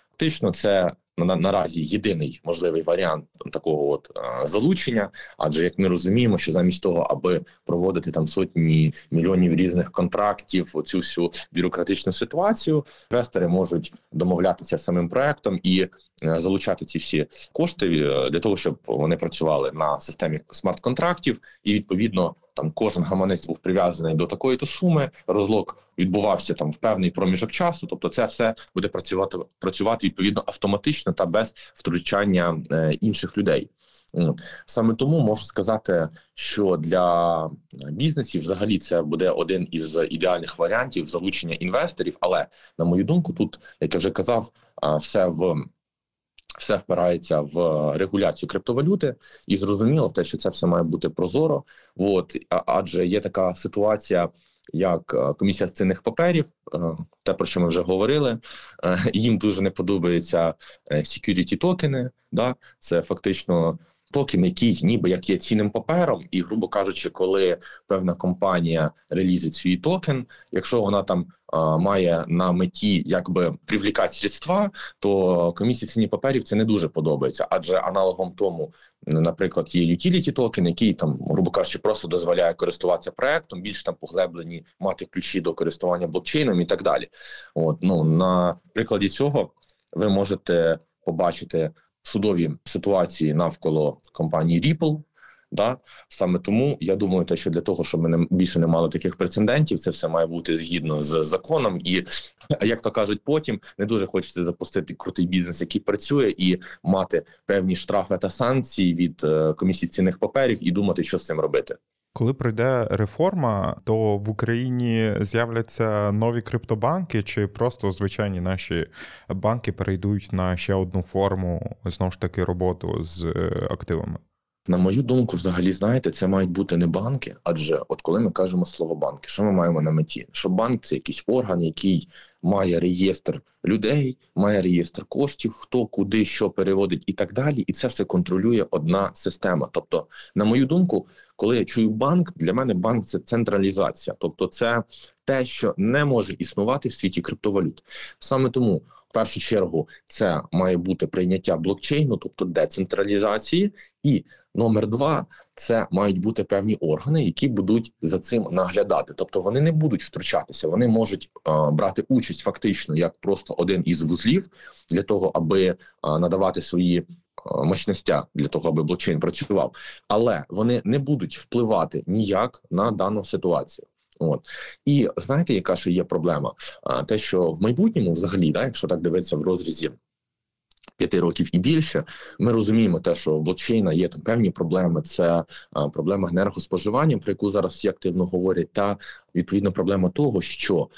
Фактично, це на, наразі єдиний можливий варіант такого от а, залучення. Адже як ми розуміємо, що замість того, аби проводити там сотні мільйонів різних контрактів, оцю всю бюрократичну ситуацію, інвестори можуть домовлятися самим проектом і е, залучати ці всі кошти е, для того, щоб вони працювали на системі смарт-контрактів, і відповідно там кожен гаманець був прив'язаний до такої то суми. Розлог відбувався там в певний проміжок часу. Тобто, це все буде працювати працювати відповідно автоматично та без втручання е, інших людей. Саме тому можу сказати, що для бізнесів взагалі це буде один із ідеальних варіантів залучення інвесторів. Але на мою думку, тут як я вже казав, все в все впирається в регуляцію криптовалюти, і зрозуміло те, що це все має бути прозоро. От адже є така ситуація, як е, комісія з цінних паперів, е, те про що ми вже говорили. е, Їм дуже не подобаються е, security токени. Да, це фактично токен, який ніби як є цінним папером, і, грубо кажучи, коли певна компанія релізить свій токен, якщо вона там а, має на меті якби привлікати средства, то комісії ціні паперів це не дуже подобається, адже аналогом тому, наприклад, є utility токен, який там, грубо кажучи, просто дозволяє користуватися проектом, більш там поглеблені мати ключі до користування блокчейном і так далі. От ну на прикладі цього ви можете побачити судові ситуації навколо компанії Ripple. Да, саме тому я думаю, те, що для того, щоб ми не більше не мали таких прецедентів, це все має бути згідно з законом. І <clears throat> як то кажуть, потім не дуже хочеться запустити крутий бізнес, який працює, і мати певні штрафи та санкції від е, комісії цінних паперів, і думати, що з цим робити. Коли пройде реформа, то в Україні з'являться нові криптобанки, чи просто звичайні наші банки перейдуть на ще одну форму знову ж таки роботу з е, активами? На мою думку, взагалі, знаєте, це мають бути не банки, адже от коли ми кажемо слово банки, що ми маємо на меті? Що банк це якийсь орган, який має реєстр людей, має реєстр коштів, хто куди що переводить і так далі, і це все контролює одна система. Тобто, на мою думку, коли я чую банк, для мене банк це централізація, тобто це те, що не може існувати в світі криптовалют. Саме тому. В першу чергу це має бути прийняття блокчейну, тобто децентралізації, і номер два це мають бути певні органи, які будуть за цим наглядати. Тобто вони не будуть втручатися, вони можуть е, брати участь фактично як просто один із вузлів для того, аби е, надавати свої. Мощностя для того, аби блокчейн працював, але вони не будуть впливати ніяк на дану ситуацію. От і знаєте, яка ще є проблема? А, Те, що в майбутньому, взагалі, да, якщо так дивитися в розрізі п'яти років і більше, ми розуміємо те, що в блокчейна є там певні проблеми. Це а, проблема енергоспоживання, про яку зараз всі активно говорять, та відповідно проблема того, що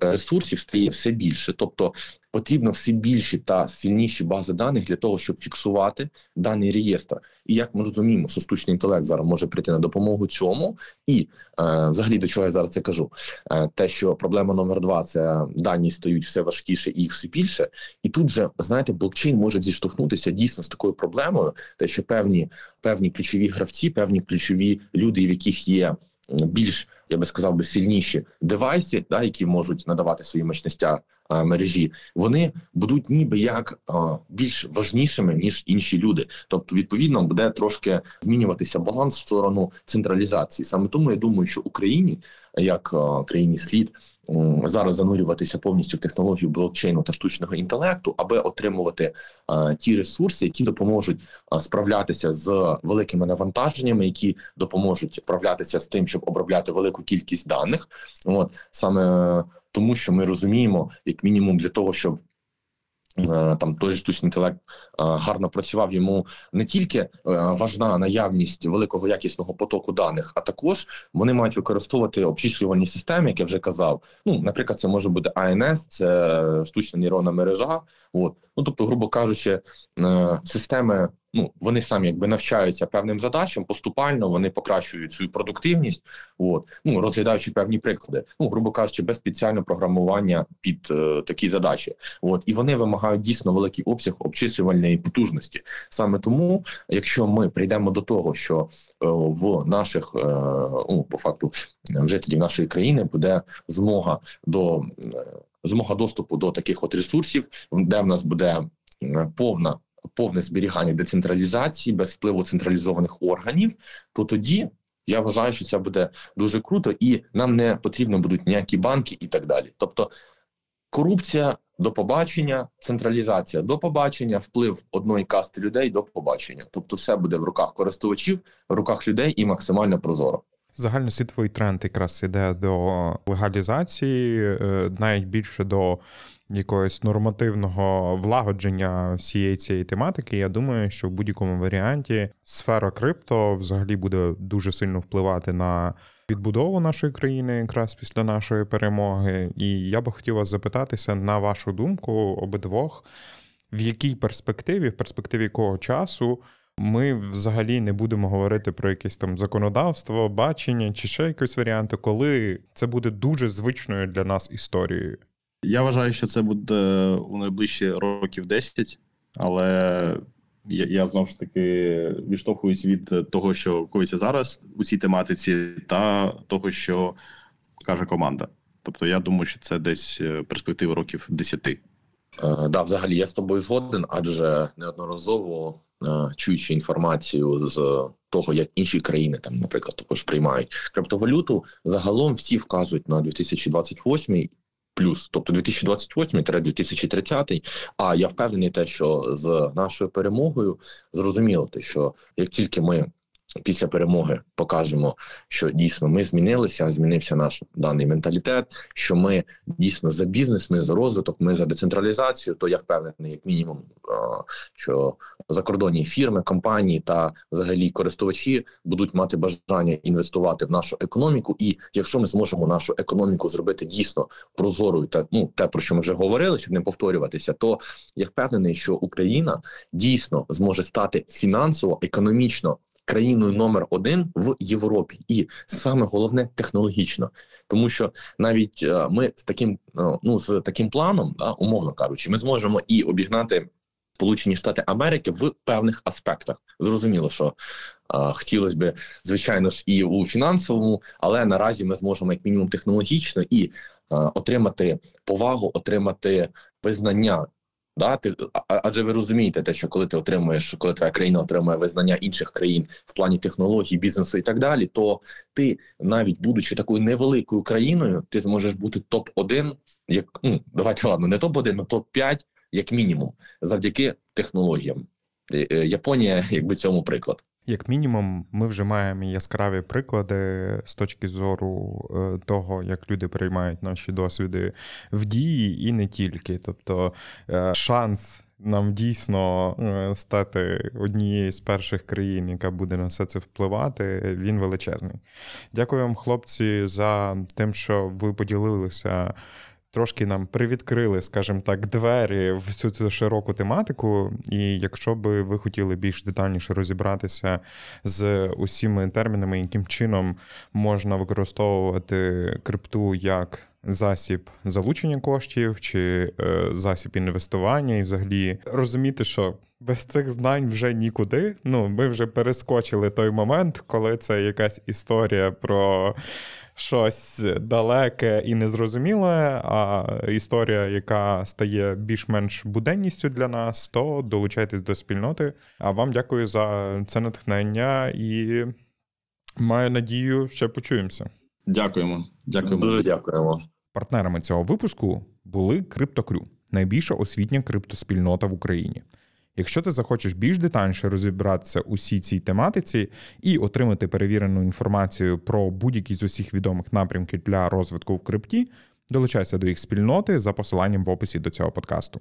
ресурсів стає все більше, тобто потрібно все більші та сильніші бази даних для того, щоб фіксувати даний реєстр. І як ми розуміємо, що штучний інтелект зараз може прийти на допомогу цьому, і е, взагалі до чого я зараз це кажу, е, те, що проблема номер два це дані стають все важкіше і їх все більше. І тут же знаєте, блокчейн може зіштовхнутися дійсно з такою проблемою, те, що певні певні ключові гравці, певні ключові люди, в яких є більш я би сказав би сильніші девайси, да, які можуть надавати свої мощностя а, мережі, вони будуть ніби як а, більш важнішими ніж інші люди. Тобто, відповідно, буде трошки змінюватися баланс в сторону централізації. Саме тому я думаю, що Україні, як а, країні слід зараз занурюватися повністю в технологію блокчейну та штучного інтелекту, аби отримувати а, ті ресурси, які допоможуть а, справлятися з великими навантаженнями, які допоможуть справлятися з тим, щоб обробляти велику кількість даних. От саме тому, що ми розуміємо, як мінімум, для того, щоб е, там той штучний інтелект е, гарно працював, йому не тільки е, важна наявність великого якісного потоку даних, а також вони мають використовувати обчислювальні системи, як я вже казав. Ну, наприклад, це може бути АНС, це штучна нейронна мережа. От ну тобто, грубо кажучи, е, системи. Ну, вони самі якби навчаються певним задачам, поступально вони покращують свою продуктивність, от ну розглядаючи певні приклади, ну грубо кажучи, без спеціального програмування під е, такі задачі. От і вони вимагають дійсно великий обсяг обчислювальної потужності. Саме тому, якщо ми прийдемо до того, що е, в наших е, ну по факту жителів нашої країни буде змога до е, змога доступу до таких от ресурсів, де в нас буде повна повне зберігання децентралізації без впливу централізованих органів, то тоді я вважаю, що це буде дуже круто, і нам не потрібно будуть ніякі банки і так далі. Тобто корупція до побачення, централізація до побачення, вплив одної касти людей до побачення. Тобто, все буде в руках користувачів, в руках людей і максимально прозоро. Загальносвітовий тренд якраз іде до легалізації, е, навіть більше до якогось нормативного влагодження всієї цієї тематики. Я думаю, що в будь-якому варіанті сфера крипто взагалі буде дуже сильно впливати на відбудову нашої країни якраз після нашої перемоги. І я би хотів вас запитатися на вашу думку обидвох, в якій перспективі, в перспективі якого часу. Ми взагалі не будемо говорити про якесь там законодавство, бачення чи ще якісь варіанти, коли це буде дуже звичною для нас історією. Я вважаю, що це буде у найближчі років 10, але я, я знову ж таки відштовхуюсь від того, що коїться зараз у цій тематиці, та того, що каже команда. Тобто, я думаю, що це десь е, перспектива років 10. Е, да, взагалі я з тобою згоден, адже неодноразово е, чуючи інформацію з того, як інші країни там, наприклад, також приймають криптовалюту, загалом всі вказують на 2028 плюс, тобто 2028-2030. А я впевнений, те, що з нашою перемогою зрозуміло, те, що як тільки ми після перемоги покажемо, що дійсно ми змінилися, змінився наш даний менталітет. Що ми дійсно за бізнес, ми за розвиток, ми за децентралізацію. То я впевнений, як мінімум, що закордонні фірми, компанії та взагалі користувачі будуть мати бажання інвестувати в нашу економіку. І якщо ми зможемо нашу економіку зробити дійсно прозорою, та ну те про що ми вже говорили, щоб не повторюватися, то я впевнений, що Україна дійсно зможе стати фінансово, економічно країною номер один в Європі, і саме головне технологічно, тому що навіть е, ми з таким е, ну з таким планом, да, умовно кажучи, ми зможемо і обігнати Сполучені Штати Америки в певних аспектах. Зрозуміло, що е, хотілося б, звичайно ж, і у фінансовому, але наразі ми зможемо як мінімум технологічно і е, отримати повагу, отримати визнання. Да, ти адже ви розумієте, те, що коли ти отримуєш, коли твоя країна отримує визнання інших країн в плані технологій, бізнесу і так далі, то ти, навіть будучи такою невеликою країною, ти зможеш бути топ 1 як ну давайте ладно, не топ 1 а топ 5 як мінімум, завдяки технологіям. Е, е, Японія, якби цьому приклад. Як мінімум, ми вже маємо яскраві приклади з точки зору е, того, як люди приймають наші досвіди в дії, і не тільки. Тобто е, шанс нам дійсно е, стати однією з перших країн, яка буде на все це впливати, він величезний. Дякую вам, хлопці, за тим, що ви поділилися. Трошки нам привідкрили, скажімо так, двері в цю цю широку тематику. І якщо би ви хотіли більш детальніше розібратися з усіми термінами, яким чином можна використовувати крипту як засіб залучення коштів чи е, засіб інвестування, і взагалі розуміти, що без цих знань вже нікуди. Ну, ми вже перескочили той момент, коли це якась історія про щось далеке і незрозуміле, а історія, яка стає більш-менш буденністю для нас, то долучайтесь до спільноти. А вам дякую за це натхнення і маю надію, ще почуємося. Дякуємо. Дякуємо. Дуже дякуємо. Партнерами цього випуску були CryptoCrew, найбільша освітня криптоспільнота в Україні. Якщо ти захочеш більш детальніше розібратися усій цій тематиці і отримати перевірену інформацію про будь-які з усіх відомих напрямків для розвитку в крипті, долучайся до їх спільноти за посиланням в описі до цього подкасту.